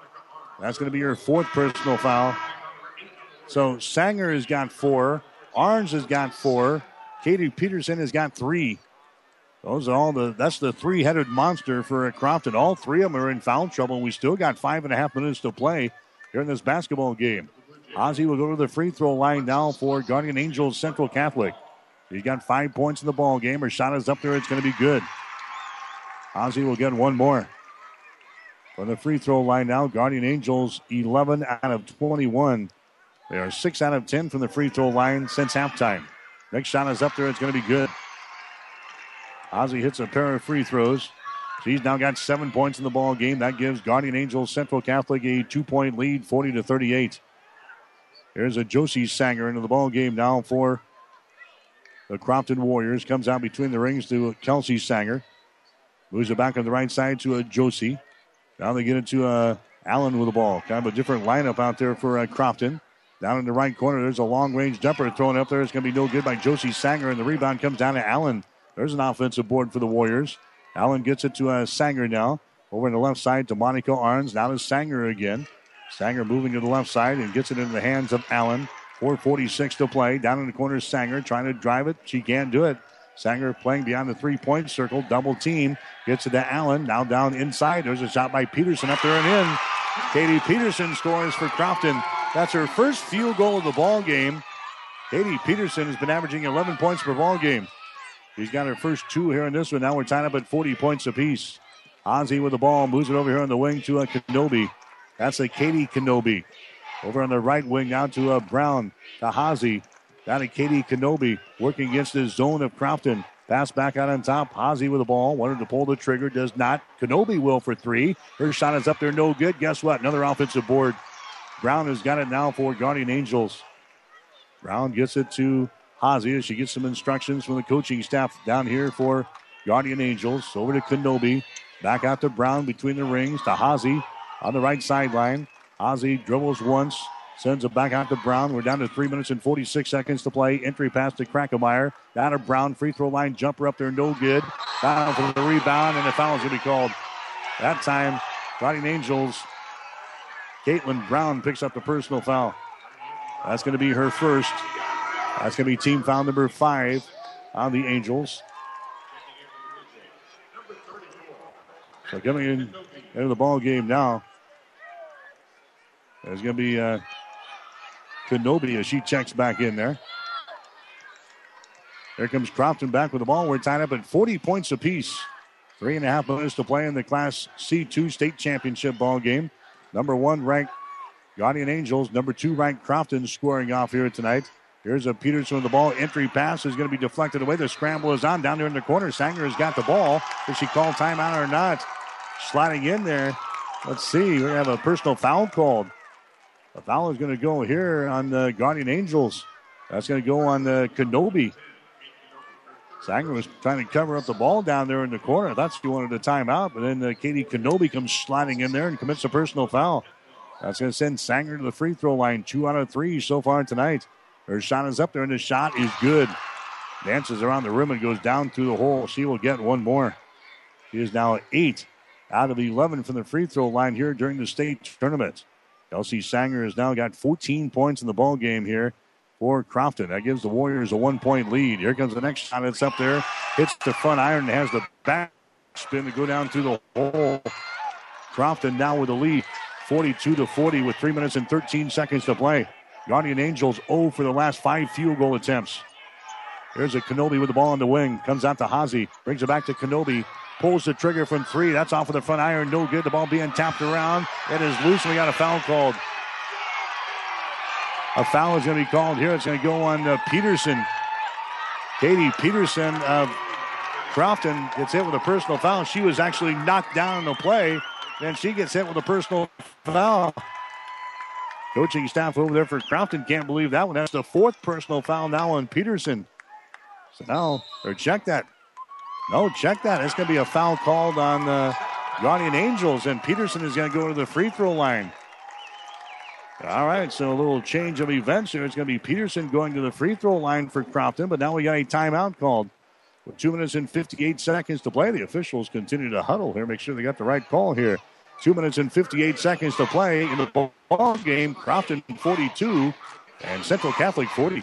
That's going to be her fourth personal foul. So Sanger has got four. Arns has got four. Katie Peterson has got three. Those are all the. That's the three-headed monster for Crofton. All three of them are in foul trouble. We still got five and a half minutes to play here in this basketball game. Ozzy will go to the free throw line now for Guardian Angels Central Catholic. He's got five points in the ball game. Her shot is up there. It's going to be good. Ozzy will get one more. From the free throw line now, Guardian Angels 11 out of 21 they are 6 out of 10 from the free throw line since halftime. Next shot is up there. It's going to be good. Ozzy hits a pair of free throws. She's now got seven points in the ball game. That gives Guardian Angels Central Catholic a two-point lead, 40 to 38. There's a Josie Sanger into the ball game now for the Crofton Warriors. Comes out between the rings to Kelsey Sanger. Moves it back on the right side to a Josie. Now they get it to uh, Allen with the ball. Kind of a different lineup out there for uh, Crofton. Down in the right corner, there's a long range jumper thrown up there. It's going to be no good by Josie Sanger, and the rebound comes down to Allen. There's an offensive board for the Warriors. Allen gets it to uh, Sanger now. Over on the left side to Monica Arns. Now to Sanger again. Sanger moving to the left side and gets it into the hands of Allen. 4.46 to play. Down in the corner, Sanger trying to drive it. She can't do it. Sanger playing beyond the three point circle. Double team. Gets it to Allen. Now down inside. There's a shot by Peterson up there and in. Katie Peterson scores for Crofton. That's her first field goal of the ball game. Katie Peterson has been averaging 11 points per ball game. She's got her first two here in this one. Now we're tied up at 40 points apiece. Ozzy with the ball moves it over here on the wing to a Kenobi. That's a Katie Kenobi. Over on the right wing now to a Brown to Hazy. Down to Katie Kenobi working against the zone of Crofton. Pass back out on top. Hazy with the ball. Wanted to pull the trigger. Does not. Kenobi will for three. Her shot is up there. No good. Guess what? Another offensive board. Brown has got it now for Guardian Angels. Brown gets it to Hazy as she gets some instructions from the coaching staff down here for Guardian Angels. Over to Kenobi. Back out to Brown between the rings to Hazy on the right sideline. Hazy dribbles once, Sends it back out to Brown. We're down to three minutes and 46 seconds to play. Entry pass to Krackemeyer. Down to Brown. Free throw line jumper up there. No good. Down for the rebound, and the foul is going to be called. That time, Guardian Angels. Caitlin Brown picks up the personal foul. That's going to be her first. That's going to be team foul number five on the Angels. So coming in into the ball game now. There's going to be uh, Kenobi as she checks back in there. There comes Crofton back with the ball. We're tied up at 40 points apiece. Three and a half minutes to play in the Class C2 state championship ball game. Number one ranked Guardian Angels. Number two ranked Crofton scoring off here tonight. Here's a Peterson with the ball. Entry pass is going to be deflected away. The scramble is on down there in the corner. Sanger has got the ball. Does she call timeout or not? Sliding in there. Let's see. To have a personal foul called. A foul is going to go here on the Guardian Angels. That's going to go on the Kenobi. Sanger was trying to cover up the ball down there in the corner. That's she wanted a timeout, but then uh, Katie Kenobi comes sliding in there and commits a personal foul. That's going to send Sanger to the free throw line. Two out of three so far tonight. Her shot is up there, and the shot is good. Dances around the rim and goes down through the hole. She will get one more. She is now eight out of 11 from the free throw line here during the state tournament. Kelsey Sanger has now got 14 points in the ball game here for Crofton. That gives the Warriors a one point lead. Here comes the next shot. It's up there. Hits the front iron has the back spin to go down through the hole. Crofton now with the lead, 42 to 40 with three minutes and 13 seconds to play. Guardian Angels 0 for the last five field goal attempts. There's a Kenobi with the ball on the wing. Comes out to Hazy. Brings it back to Kenobi. Pulls the trigger from three. That's off of the front iron. No good. The ball being tapped around. It is loose. We got a foul called. A foul is going to be called here. It's going to go on uh, Peterson. Katie Peterson of Crofton gets hit with a personal foul. She was actually knocked down in the play. Then she gets hit with a personal foul. Coaching staff over there for Crofton can't believe that one. That's the fourth personal foul now on Peterson. So now, or check that. No, check that. It's going to be a foul called on the Guardian Angels, and Peterson is going to go to the free throw line. All right, so a little change of events here. It's going to be Peterson going to the free throw line for Crofton, but now we got a timeout called. With two minutes and 58 seconds to play, the officials continue to huddle here, make sure they got the right call here. Two minutes and 58 seconds to play in the ball game. Crofton 42 and Central Catholic 40.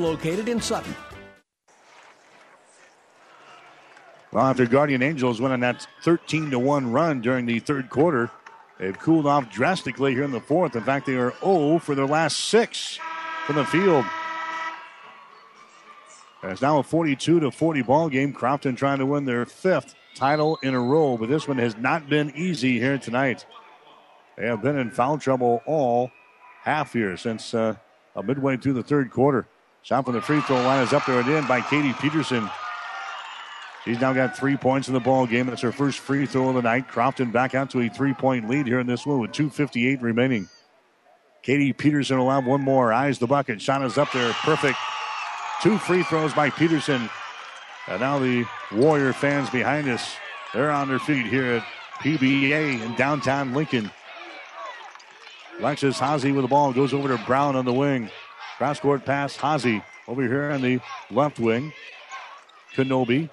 located in Sutton. Well, after Guardian Angels went on that 13 to 1 run during the third quarter, they've cooled off drastically here in the fourth. In fact, they are 0 for their last six from the field. it's now a 42 to 40 ball game. Crofton trying to win their fifth title in a row, but this one has not been easy here tonight. They have been in foul trouble all half here since uh, midway through the third quarter. Shot from the free throw line is up there and in by Katie Peterson. She's now got three points in the ball game. That's her first free throw of the night. Crofton back out to a three-point lead here in this one with 2:58 remaining. Katie Peterson have one more. Eyes the bucket. Shot is up there. Perfect. Two free throws by Peterson. And now the Warrior fans behind us, they're on their feet here at PBA in downtown Lincoln. Alexis Hazy with the ball goes over to Brown on the wing. Cross court pass. Hazy over here on the left wing. Kenobi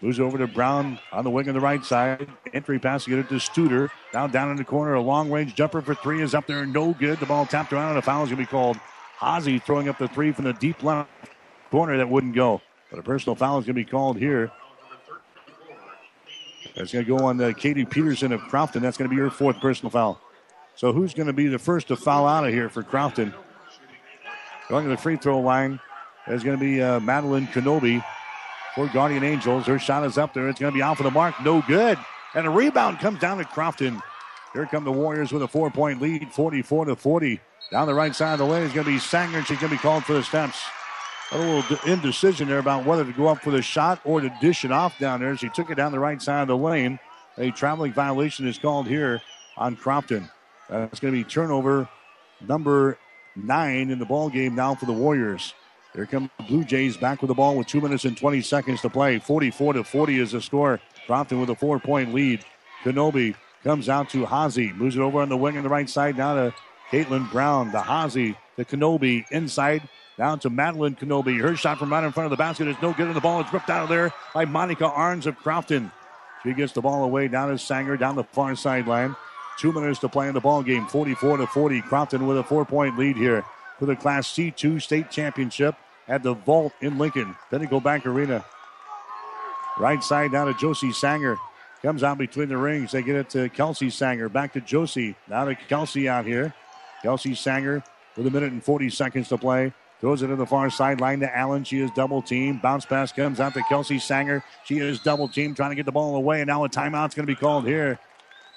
moves over to Brown on the wing on the right side. Entry pass to get it to Studer. Now down in the corner. A long range jumper for three is up there. No good. The ball tapped around and a foul is going to be called. Hazy throwing up the three from the deep left corner that wouldn't go. But a personal foul is going to be called here. That's going to go on uh, Katie Peterson of Crofton. That's going to be her fourth personal foul. So who's going to be the first to foul out of here for Crofton? Going to the free throw line is going to be uh, Madeline Kenobi for Guardian Angels. Her shot is up there. It's going to be off of the mark. No good. And a rebound comes down to Crofton. Here come the Warriors with a four point lead, 44 to 40. Down the right side of the lane is going to be Sanger, and she's going to be called for the steps. A little indecision there about whether to go up for the shot or to dish it off down there. She took it down the right side of the lane. A traveling violation is called here on Crofton. That's going to be turnover number nine in the ball game now for the Warriors. Here come the Blue Jays back with the ball with two minutes and 20 seconds to play. 44 to 40 is the score. Crofton with a four point lead. Kenobi comes out to Hazy. Moves it over on the wing on the right side. Now to Caitlin Brown. The Hazy the Kenobi inside. Down to Madeline Kenobi. Her shot from right in front of the basket is no good, and the ball is ripped out of there by Monica Arns of Crofton. She gets the ball away down to Sanger down the far sideline. Two minutes to play in the ball game. 44 to 40. Crofton with a four point lead here for the Class C2 state championship at the Vault in Lincoln, Pinnacle Bank Arena. Right side down to Josie Sanger. Comes out between the rings. They get it to Kelsey Sanger. Back to Josie. Now to Kelsey out here. Kelsey Sanger with a minute and 40 seconds to play. Throws it to the far sideline to Allen. She is double teamed. Bounce pass comes out to Kelsey Sanger. She is double teamed, trying to get the ball away. And now a timeout's going to be called here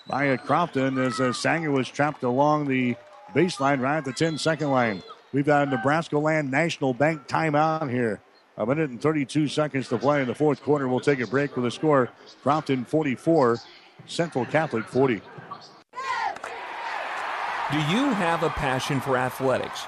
by a Crofton as uh, Sanger was trapped along the baseline right at the 10 second line. We've got a Nebraska Land National Bank timeout here. A minute and 32 seconds to play in the fourth quarter. We'll take a break with a score. Crofton 44, Central Catholic 40. Do you have a passion for athletics?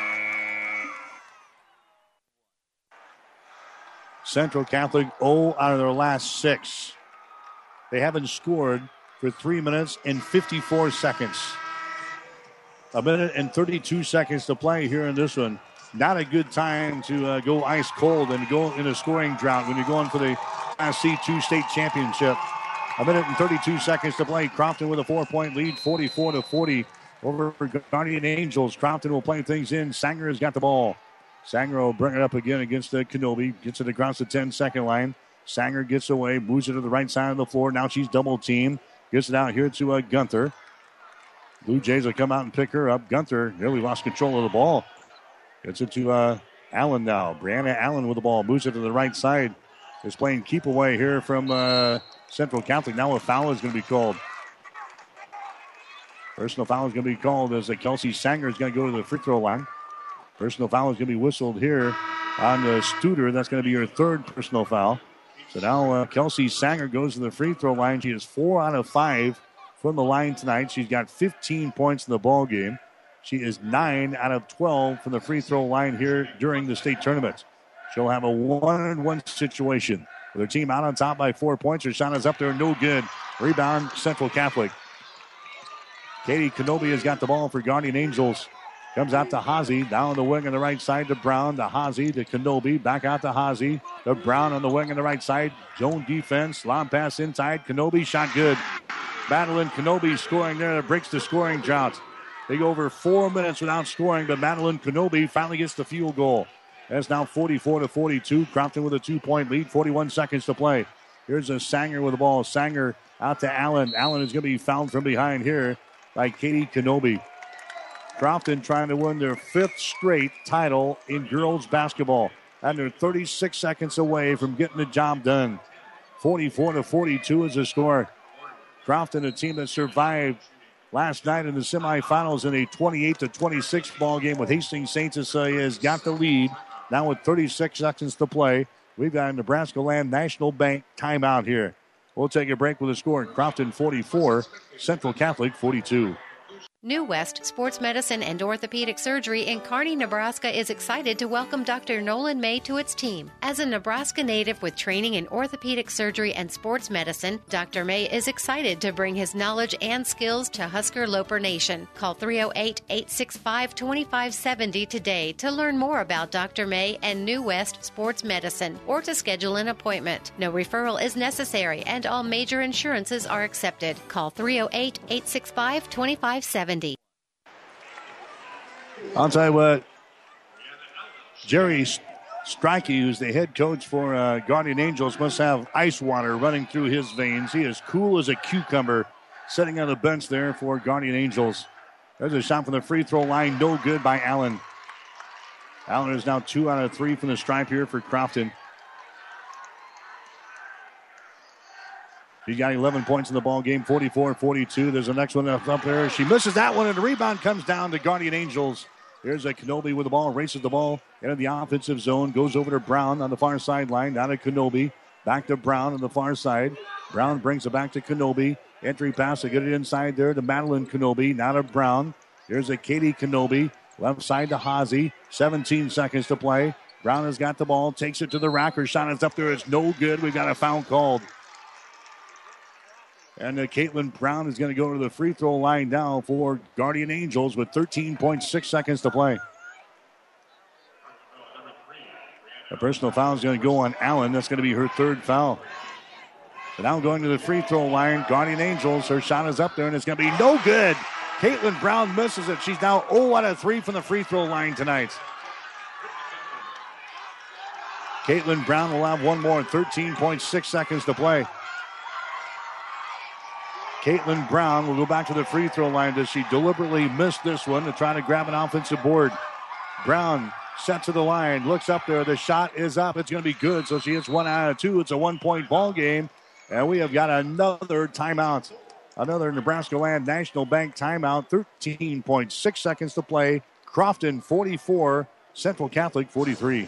Central Catholic 0 out of their last six. They haven't scored for three minutes and 54 seconds. A minute and 32 seconds to play here in this one. Not a good time to uh, go ice cold and go in a scoring drought when you're going for the Class C2 state championship. A minute and 32 seconds to play. Crofton with a four point lead, 44 to 40 over Guardian Angels. Crofton will play things in. Sanger has got the ball. Sanger will bring it up again against the Kenobi. Gets it across the 10 second line. Sanger gets away, moves it to the right side of the floor. Now she's double teamed. Gets it out here to uh, Gunther. Blue Jays will come out and pick her up. Gunther nearly lost control of the ball. Gets it to uh, Allen now. Brianna Allen with the ball. Moves it to the right side. Is playing keep away here from uh, Central Catholic. Now a foul is going to be called. Personal foul is going to be called as Kelsey Sanger is going to go to the free throw line. Personal foul is going to be whistled here on the Studer. That's going to be your third personal foul. So now uh, Kelsey Sanger goes to the free throw line. She is four out of five from the line tonight. She's got 15 points in the ball game. She is nine out of 12 from the free throw line here during the state tournament. She'll have a one-on-one situation with her team out on top by four points. Her shot is up there, no good. Rebound, Central Catholic. Katie Kenobi has got the ball for Guardian Angels. Comes out to Hazy. Down the wing on the right side to Brown. To Hazy. To Kenobi. Back out to Hazy. To Brown on the wing on the right side. Zone defense. Long pass inside. Kenobi shot good. Madeline Kenobi scoring there. That breaks the scoring drought. They go over four minutes without scoring, but Madeline Kenobi finally gets the field goal. That's now 44 to 42. Crofton with a two point lead. 41 seconds to play. Here's a Sanger with the ball. Sanger out to Allen. Allen is going to be fouled from behind here by Katie Kenobi. Crofton trying to win their fifth straight title in girls basketball. and they're 36 seconds away from getting the job done. 44 to 42 is the score. Crofton, a team that survived last night in the semifinals in a 28 to 26 ball game with Hastings St. Cecilia, has got the lead. Now with 36 seconds to play, we've got a Nebraska Land National Bank timeout here. We'll take a break with a score. Crofton 44, Central Catholic 42. New West Sports Medicine and Orthopedic Surgery in Kearney, Nebraska is excited to welcome Dr. Nolan May to its team. As a Nebraska native with training in orthopedic surgery and sports medicine, Dr. May is excited to bring his knowledge and skills to Husker Loper Nation. Call 308 865 2570 today to learn more about Dr. May and New West Sports Medicine or to schedule an appointment. No referral is necessary and all major insurances are accepted. Call 308 865 2570. I'll tell you what, Jerry Strikey, who's the head coach for uh, Guardian Angels, must have ice water running through his veins. He is cool as a cucumber sitting on the bench there for Guardian Angels. There's a shot from the free throw line, no good by Allen. Allen is now two out of three from the stripe here for Crofton. He got 11 points in the ball game, 44 and 42. There's the next one up there. She misses that one, and the rebound comes down to Guardian Angels. Here's a Kenobi with the ball, races the ball into the offensive zone, goes over to Brown on the far sideline, down to Kenobi, back to Brown on the far side. Brown brings it back to Kenobi. Entry pass to get it inside there to Madeline Kenobi, now to Brown. Here's a Katie Kenobi, left side to Hazy. 17 seconds to play. Brown has got the ball, takes it to the rack. Her shot is up there. It's no good. We've got a foul called. And uh, Caitlin Brown is going to go to the free throw line now for Guardian Angels with 13.6 seconds to play. A personal foul is going to go on Allen. That's going to be her third foul. Now going to the free throw line, Guardian Angels. Her shot is up there, and it's going to be no good. Caitlin Brown misses it. She's now 0 out of 3 from the free throw line tonight. Caitlin Brown will have one more, 13.6 seconds to play. Caitlin Brown will go back to the free throw line. Does she deliberately miss this one to try to grab an offensive board? Brown sets to the line, looks up there. The shot is up. It's going to be good. So she hits one out of two. It's a one point ball game. And we have got another timeout. Another Nebraska Land National Bank timeout. 13.6 seconds to play. Crofton 44, Central Catholic 43.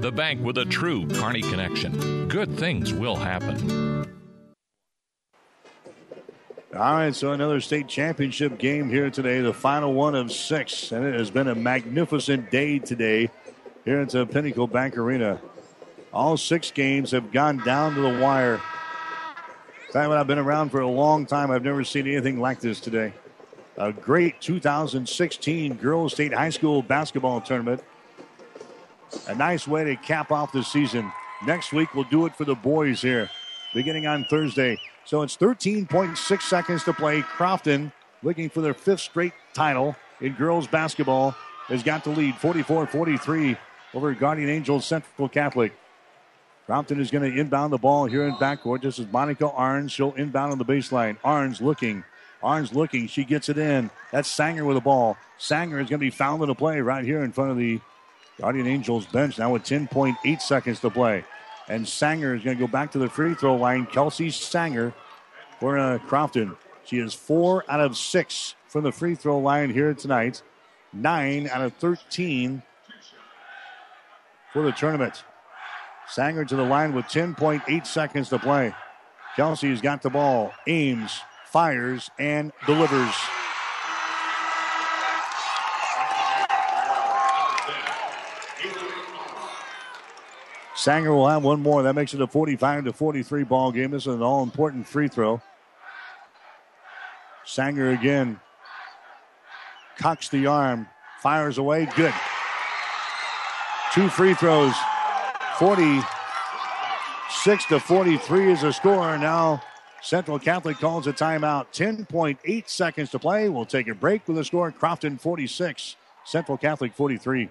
the bank with a true Kearney connection. Good things will happen. All right, so another state championship game here today, the final one of six. And it has been a magnificent day today here at the Pinnacle Bank Arena. All six games have gone down to the wire. Time I've been around for a long time, I've never seen anything like this today. A great 2016 Girls State High School basketball tournament. A nice way to cap off the season. Next week, we'll do it for the boys here, beginning on Thursday. So it's 13.6 seconds to play. Crofton, looking for their fifth straight title in girls basketball, has got the lead 44 43 over Guardian Angels Central Catholic. Crofton is going to inbound the ball here in backcourt. This is Monica Arns. She'll inbound on the baseline. Arns looking. Arns looking. She gets it in. That's Sanger with the ball. Sanger is going to be fouled in a play right here in front of the Guardian Angels bench now with 10.8 seconds to play. And Sanger is going to go back to the free throw line. Kelsey Sanger for uh, Crofton. She is four out of six from the free throw line here tonight. Nine out of 13 for the tournament. Sanger to the line with 10.8 seconds to play. Kelsey's got the ball, aims, fires, and delivers. Sanger will have one more. That makes it a 45 to 43 ball game. This is an all important free throw. Sanger again cocks the arm, fires away. Good. Two free throws. 40 46 to 43 is the score. Now Central Catholic calls a timeout. 10.8 seconds to play. We'll take a break with the score. Crofton 46, Central Catholic 43.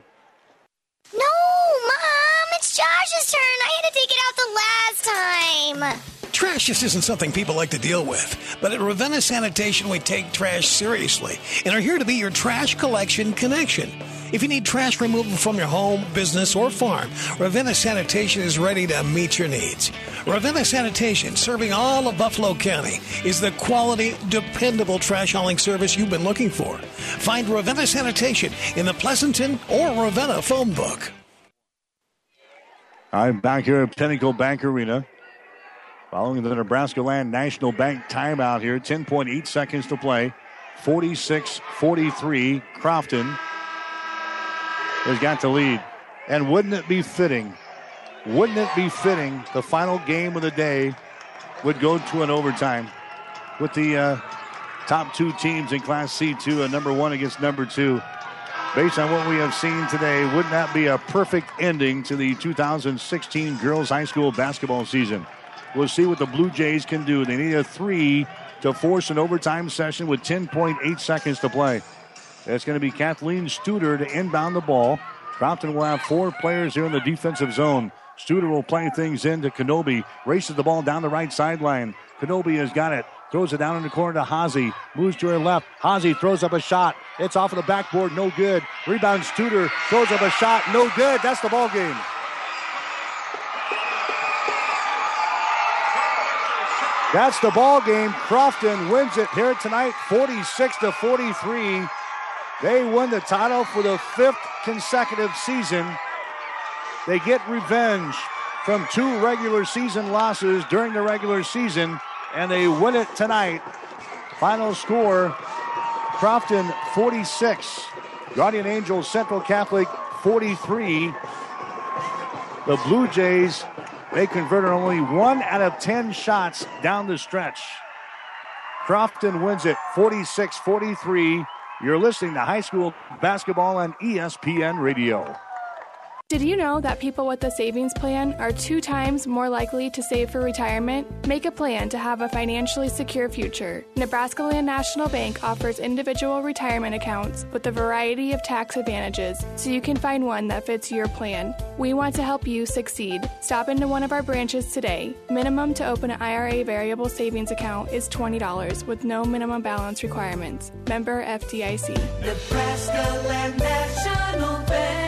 Time. Trash just isn't something people like to deal with. But at Ravenna Sanitation, we take trash seriously and are here to be your trash collection connection. If you need trash removal from your home, business, or farm, Ravenna Sanitation is ready to meet your needs. Ravenna Sanitation, serving all of Buffalo County, is the quality, dependable trash hauling service you've been looking for. Find Ravenna Sanitation in the Pleasanton or Ravenna phone book. I'm back here at Pinnacle Bank Arena. Following the Nebraska Land National Bank timeout here, 10.8 seconds to play. 46 43. Crofton has got the lead. And wouldn't it be fitting? Wouldn't it be fitting the final game of the day would go to an overtime with the uh, top two teams in Class C2, a number one against number two? Based on what we have seen today, wouldn't that be a perfect ending to the 2016 girls high school basketball season? We'll see what the Blue Jays can do. They need a three to force an overtime session with 10.8 seconds to play. It's going to be Kathleen Studer to inbound the ball. Crofton will have four players here in the defensive zone. Studer will play things into Kenobi. Races the ball down the right sideline. Kenobi has got it. Throws it down in the corner to Hazy. Moves to her left. Hazy throws up a shot. It's off of the backboard. No good. Rebound Studer. Throws up a shot. No good. That's the ball game. That's the ball game. Crofton wins it here tonight, 46 to 43. They win the title for the fifth consecutive season. They get revenge from two regular season losses during the regular season, and they win it tonight. Final score Crofton 46, Guardian Angels Central Catholic 43. The Blue Jays they converted only one out of 10 shots down the stretch. Crofton wins it 46 43. You're listening to high school basketball on ESPN Radio. Did you know that people with a savings plan are two times more likely to save for retirement? Make a plan to have a financially secure future. Nebraska Land National Bank offers individual retirement accounts with a variety of tax advantages, so you can find one that fits your plan. We want to help you succeed. Stop into one of our branches today. Minimum to open an IRA variable savings account is $20 with no minimum balance requirements. Member FDIC. Nebraska Land National Bank.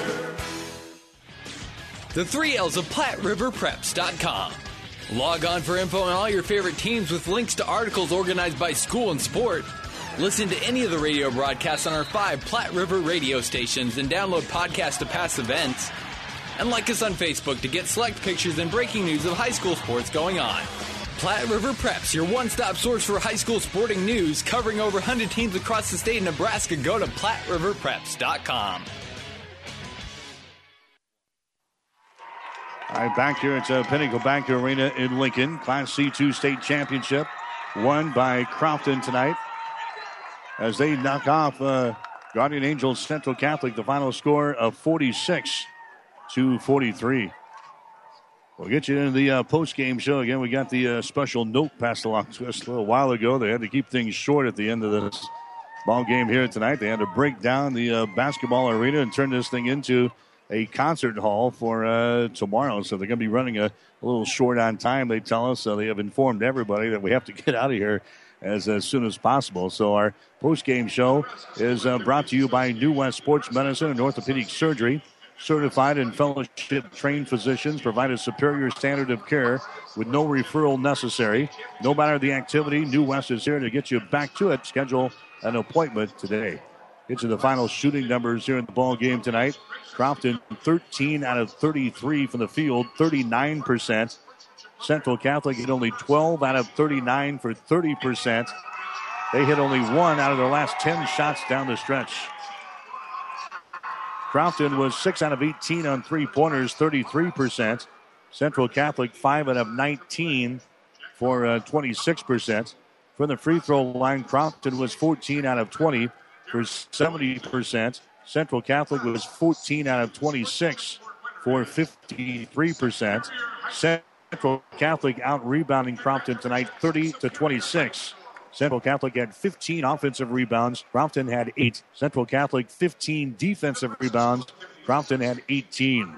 The three L's of PlatteRiverPreps.com. Log on for info on all your favorite teams with links to articles organized by school and sport. Listen to any of the radio broadcasts on our five Platte River radio stations and download podcasts to past events. And like us on Facebook to get select pictures and breaking news of high school sports going on. Platte River Preps, your one stop source for high school sporting news, covering over 100 teams across the state of Nebraska. Go to PlatteRiverPreps.com. All right, back here at uh, Pinnacle Bank Arena in Lincoln. Class C2 state championship won by Crofton tonight as they knock off uh, Guardian Angels Central Catholic. The final score of 46 to 43. We'll get you into the uh, post game show again. We got the uh, special note passed along to us a little while ago. They had to keep things short at the end of this ball game here tonight. They had to break down the uh, basketball arena and turn this thing into a concert hall for uh, tomorrow. So they're going to be running a, a, little short on time, they tell us. So they have informed everybody that we have to get out of here as, as soon as possible. So our post game show is uh, brought to you by New West Sports Medicine and Orthopedic Surgery. Certified and fellowship trained physicians provide a superior standard of care with no referral necessary. No matter the activity, New West is here to get you back to it. Schedule an appointment today. Get the final shooting numbers here in the ball game tonight. Crofton 13 out of 33 from the field, 39%. Central Catholic hit only 12 out of 39 for 30%. They hit only one out of their last 10 shots down the stretch. Crofton was 6 out of 18 on three pointers, 33%. Central Catholic 5 out of 19 for uh, 26%. From the free throw line, Crofton was 14 out of 20 for 70%. Central Catholic was 14 out of 26 for 53%. Central Catholic out rebounding Crofton tonight 30 to 26. Central Catholic had 15 offensive rebounds. Crofton had 8. Central Catholic 15 defensive rebounds. Crofton had 18.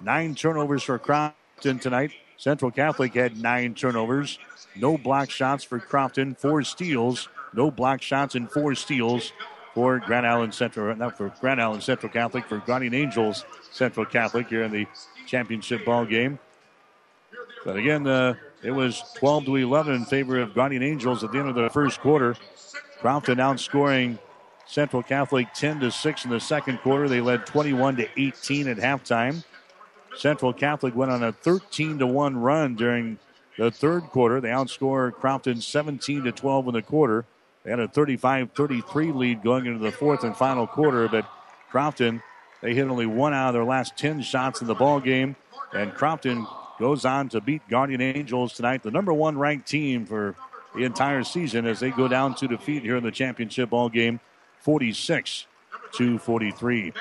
Nine turnovers for Crofton tonight. Central Catholic had nine turnovers. No block shots for Crofton. Four steals. No block shots and four steals for Grand Island Central. Not for Grand Island Central Catholic. For Guardian Angels Central Catholic here in the championship ball game. But again, uh, it was 12 to 11 in favor of Guardian Angels at the end of the first quarter. Crofton outscoring Central Catholic 10 to 6 in the second quarter. They led 21 to 18 at halftime. Central Catholic went on a 13 to 1 run during the third quarter. They outscored Crofton 17 to 12 in the quarter. They had a 35 33 lead going into the fourth and final quarter, but Crofton, they hit only one out of their last 10 shots in the ball game. And Crofton goes on to beat Guardian Angels tonight, the number one ranked team for the entire season as they go down to defeat here in the championship ball game, 46 to 43.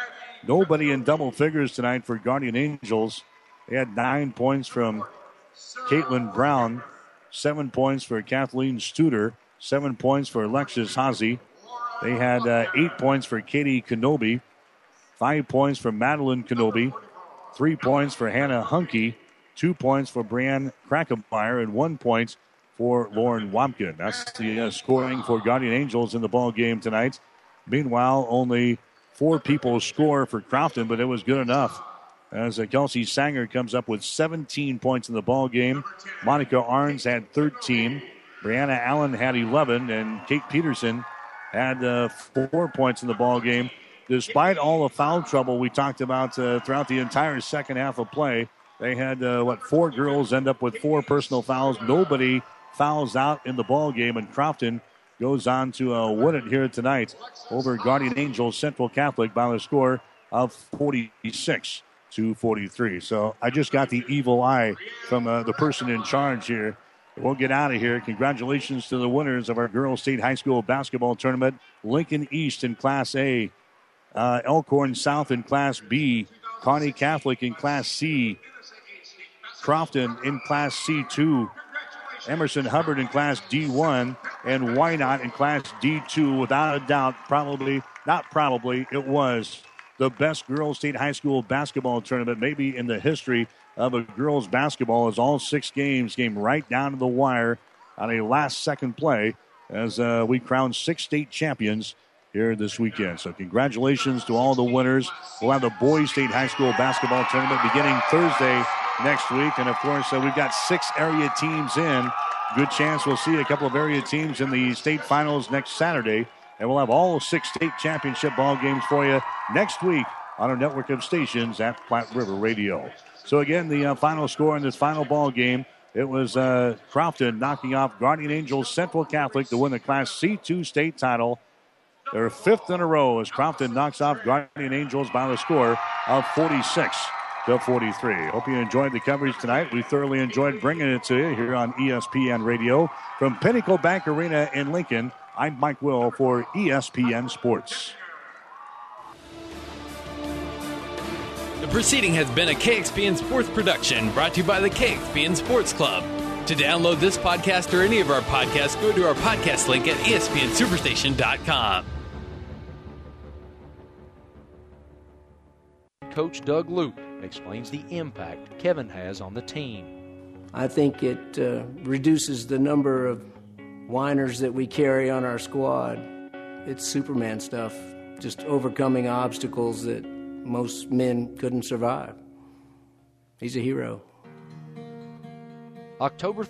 Nobody in double figures tonight for Guardian Angels. They had nine points from Caitlin Brown, seven points for Kathleen Studer, seven points for Alexis Hazy. They had uh, eight points for Katie Kenobi, five points for Madeline Kenobi, three points for Hannah Hunky, two points for Brianne Krackemeyer, and one point for Lauren Wampkin. That's the uh, scoring for Guardian Angels in the ball game tonight. Meanwhile, only four people score for Crofton, but it was good enough. As uh, Kelsey Sanger comes up with 17 points in the ball game. Monica Arns had 13. Brianna Allen had 11, and Kate Peterson had uh, four points in the ball game. Despite all the foul trouble we talked about uh, throughout the entire second half of play, they had uh, what four girls end up with four personal fouls. Nobody fouls out in the ball game, and Crofton goes on to uh, win it here tonight over Guardian Angels Central Catholic by the score of 46 to 43. So I just got the evil eye from uh, the person in charge here. We'll get out of here. Congratulations to the winners of our Girls State High School basketball tournament. Lincoln East in Class A, uh, Elkhorn South in Class B, Kearney Catholic in Class C, Crofton in Class C2, Emerson Hubbard in Class D1, and Wynot in Class D2. Without a doubt, probably, not probably, it was the best girls state high school basketball tournament, maybe in the history of a girls basketball, as all six games came right down to the wire on a last second play as uh, we crowned six state champions here this weekend. So, congratulations to all the winners. We'll have the boys state high school basketball tournament beginning Thursday next week. And of course, uh, we've got six area teams in. Good chance we'll see a couple of area teams in the state finals next Saturday. And we'll have all six state championship ball games for you next week on our network of stations at Platte River Radio. So again, the uh, final score in this final ball game, it was uh, Crofton knocking off Guardian Angels Central Catholic to win the Class C2 state title. Their fifth in a row as Crofton knocks off Guardian Angels by the score of 46 to 43. Hope you enjoyed the coverage tonight. We thoroughly enjoyed bringing it to you here on ESPN Radio from Pinnacle Bank Arena in Lincoln. I'm Mike Will for ESPN Sports. The proceeding has been a KXPN Sports production brought to you by the KXPN Sports Club. To download this podcast or any of our podcasts, go to our podcast link at espnsuperstation.com. Coach Doug Luke explains the impact Kevin has on the team. I think it uh, reduces the number of whiners that we carry on our squad. It's Superman stuff, just overcoming obstacles that most men couldn't survive. He's a hero. October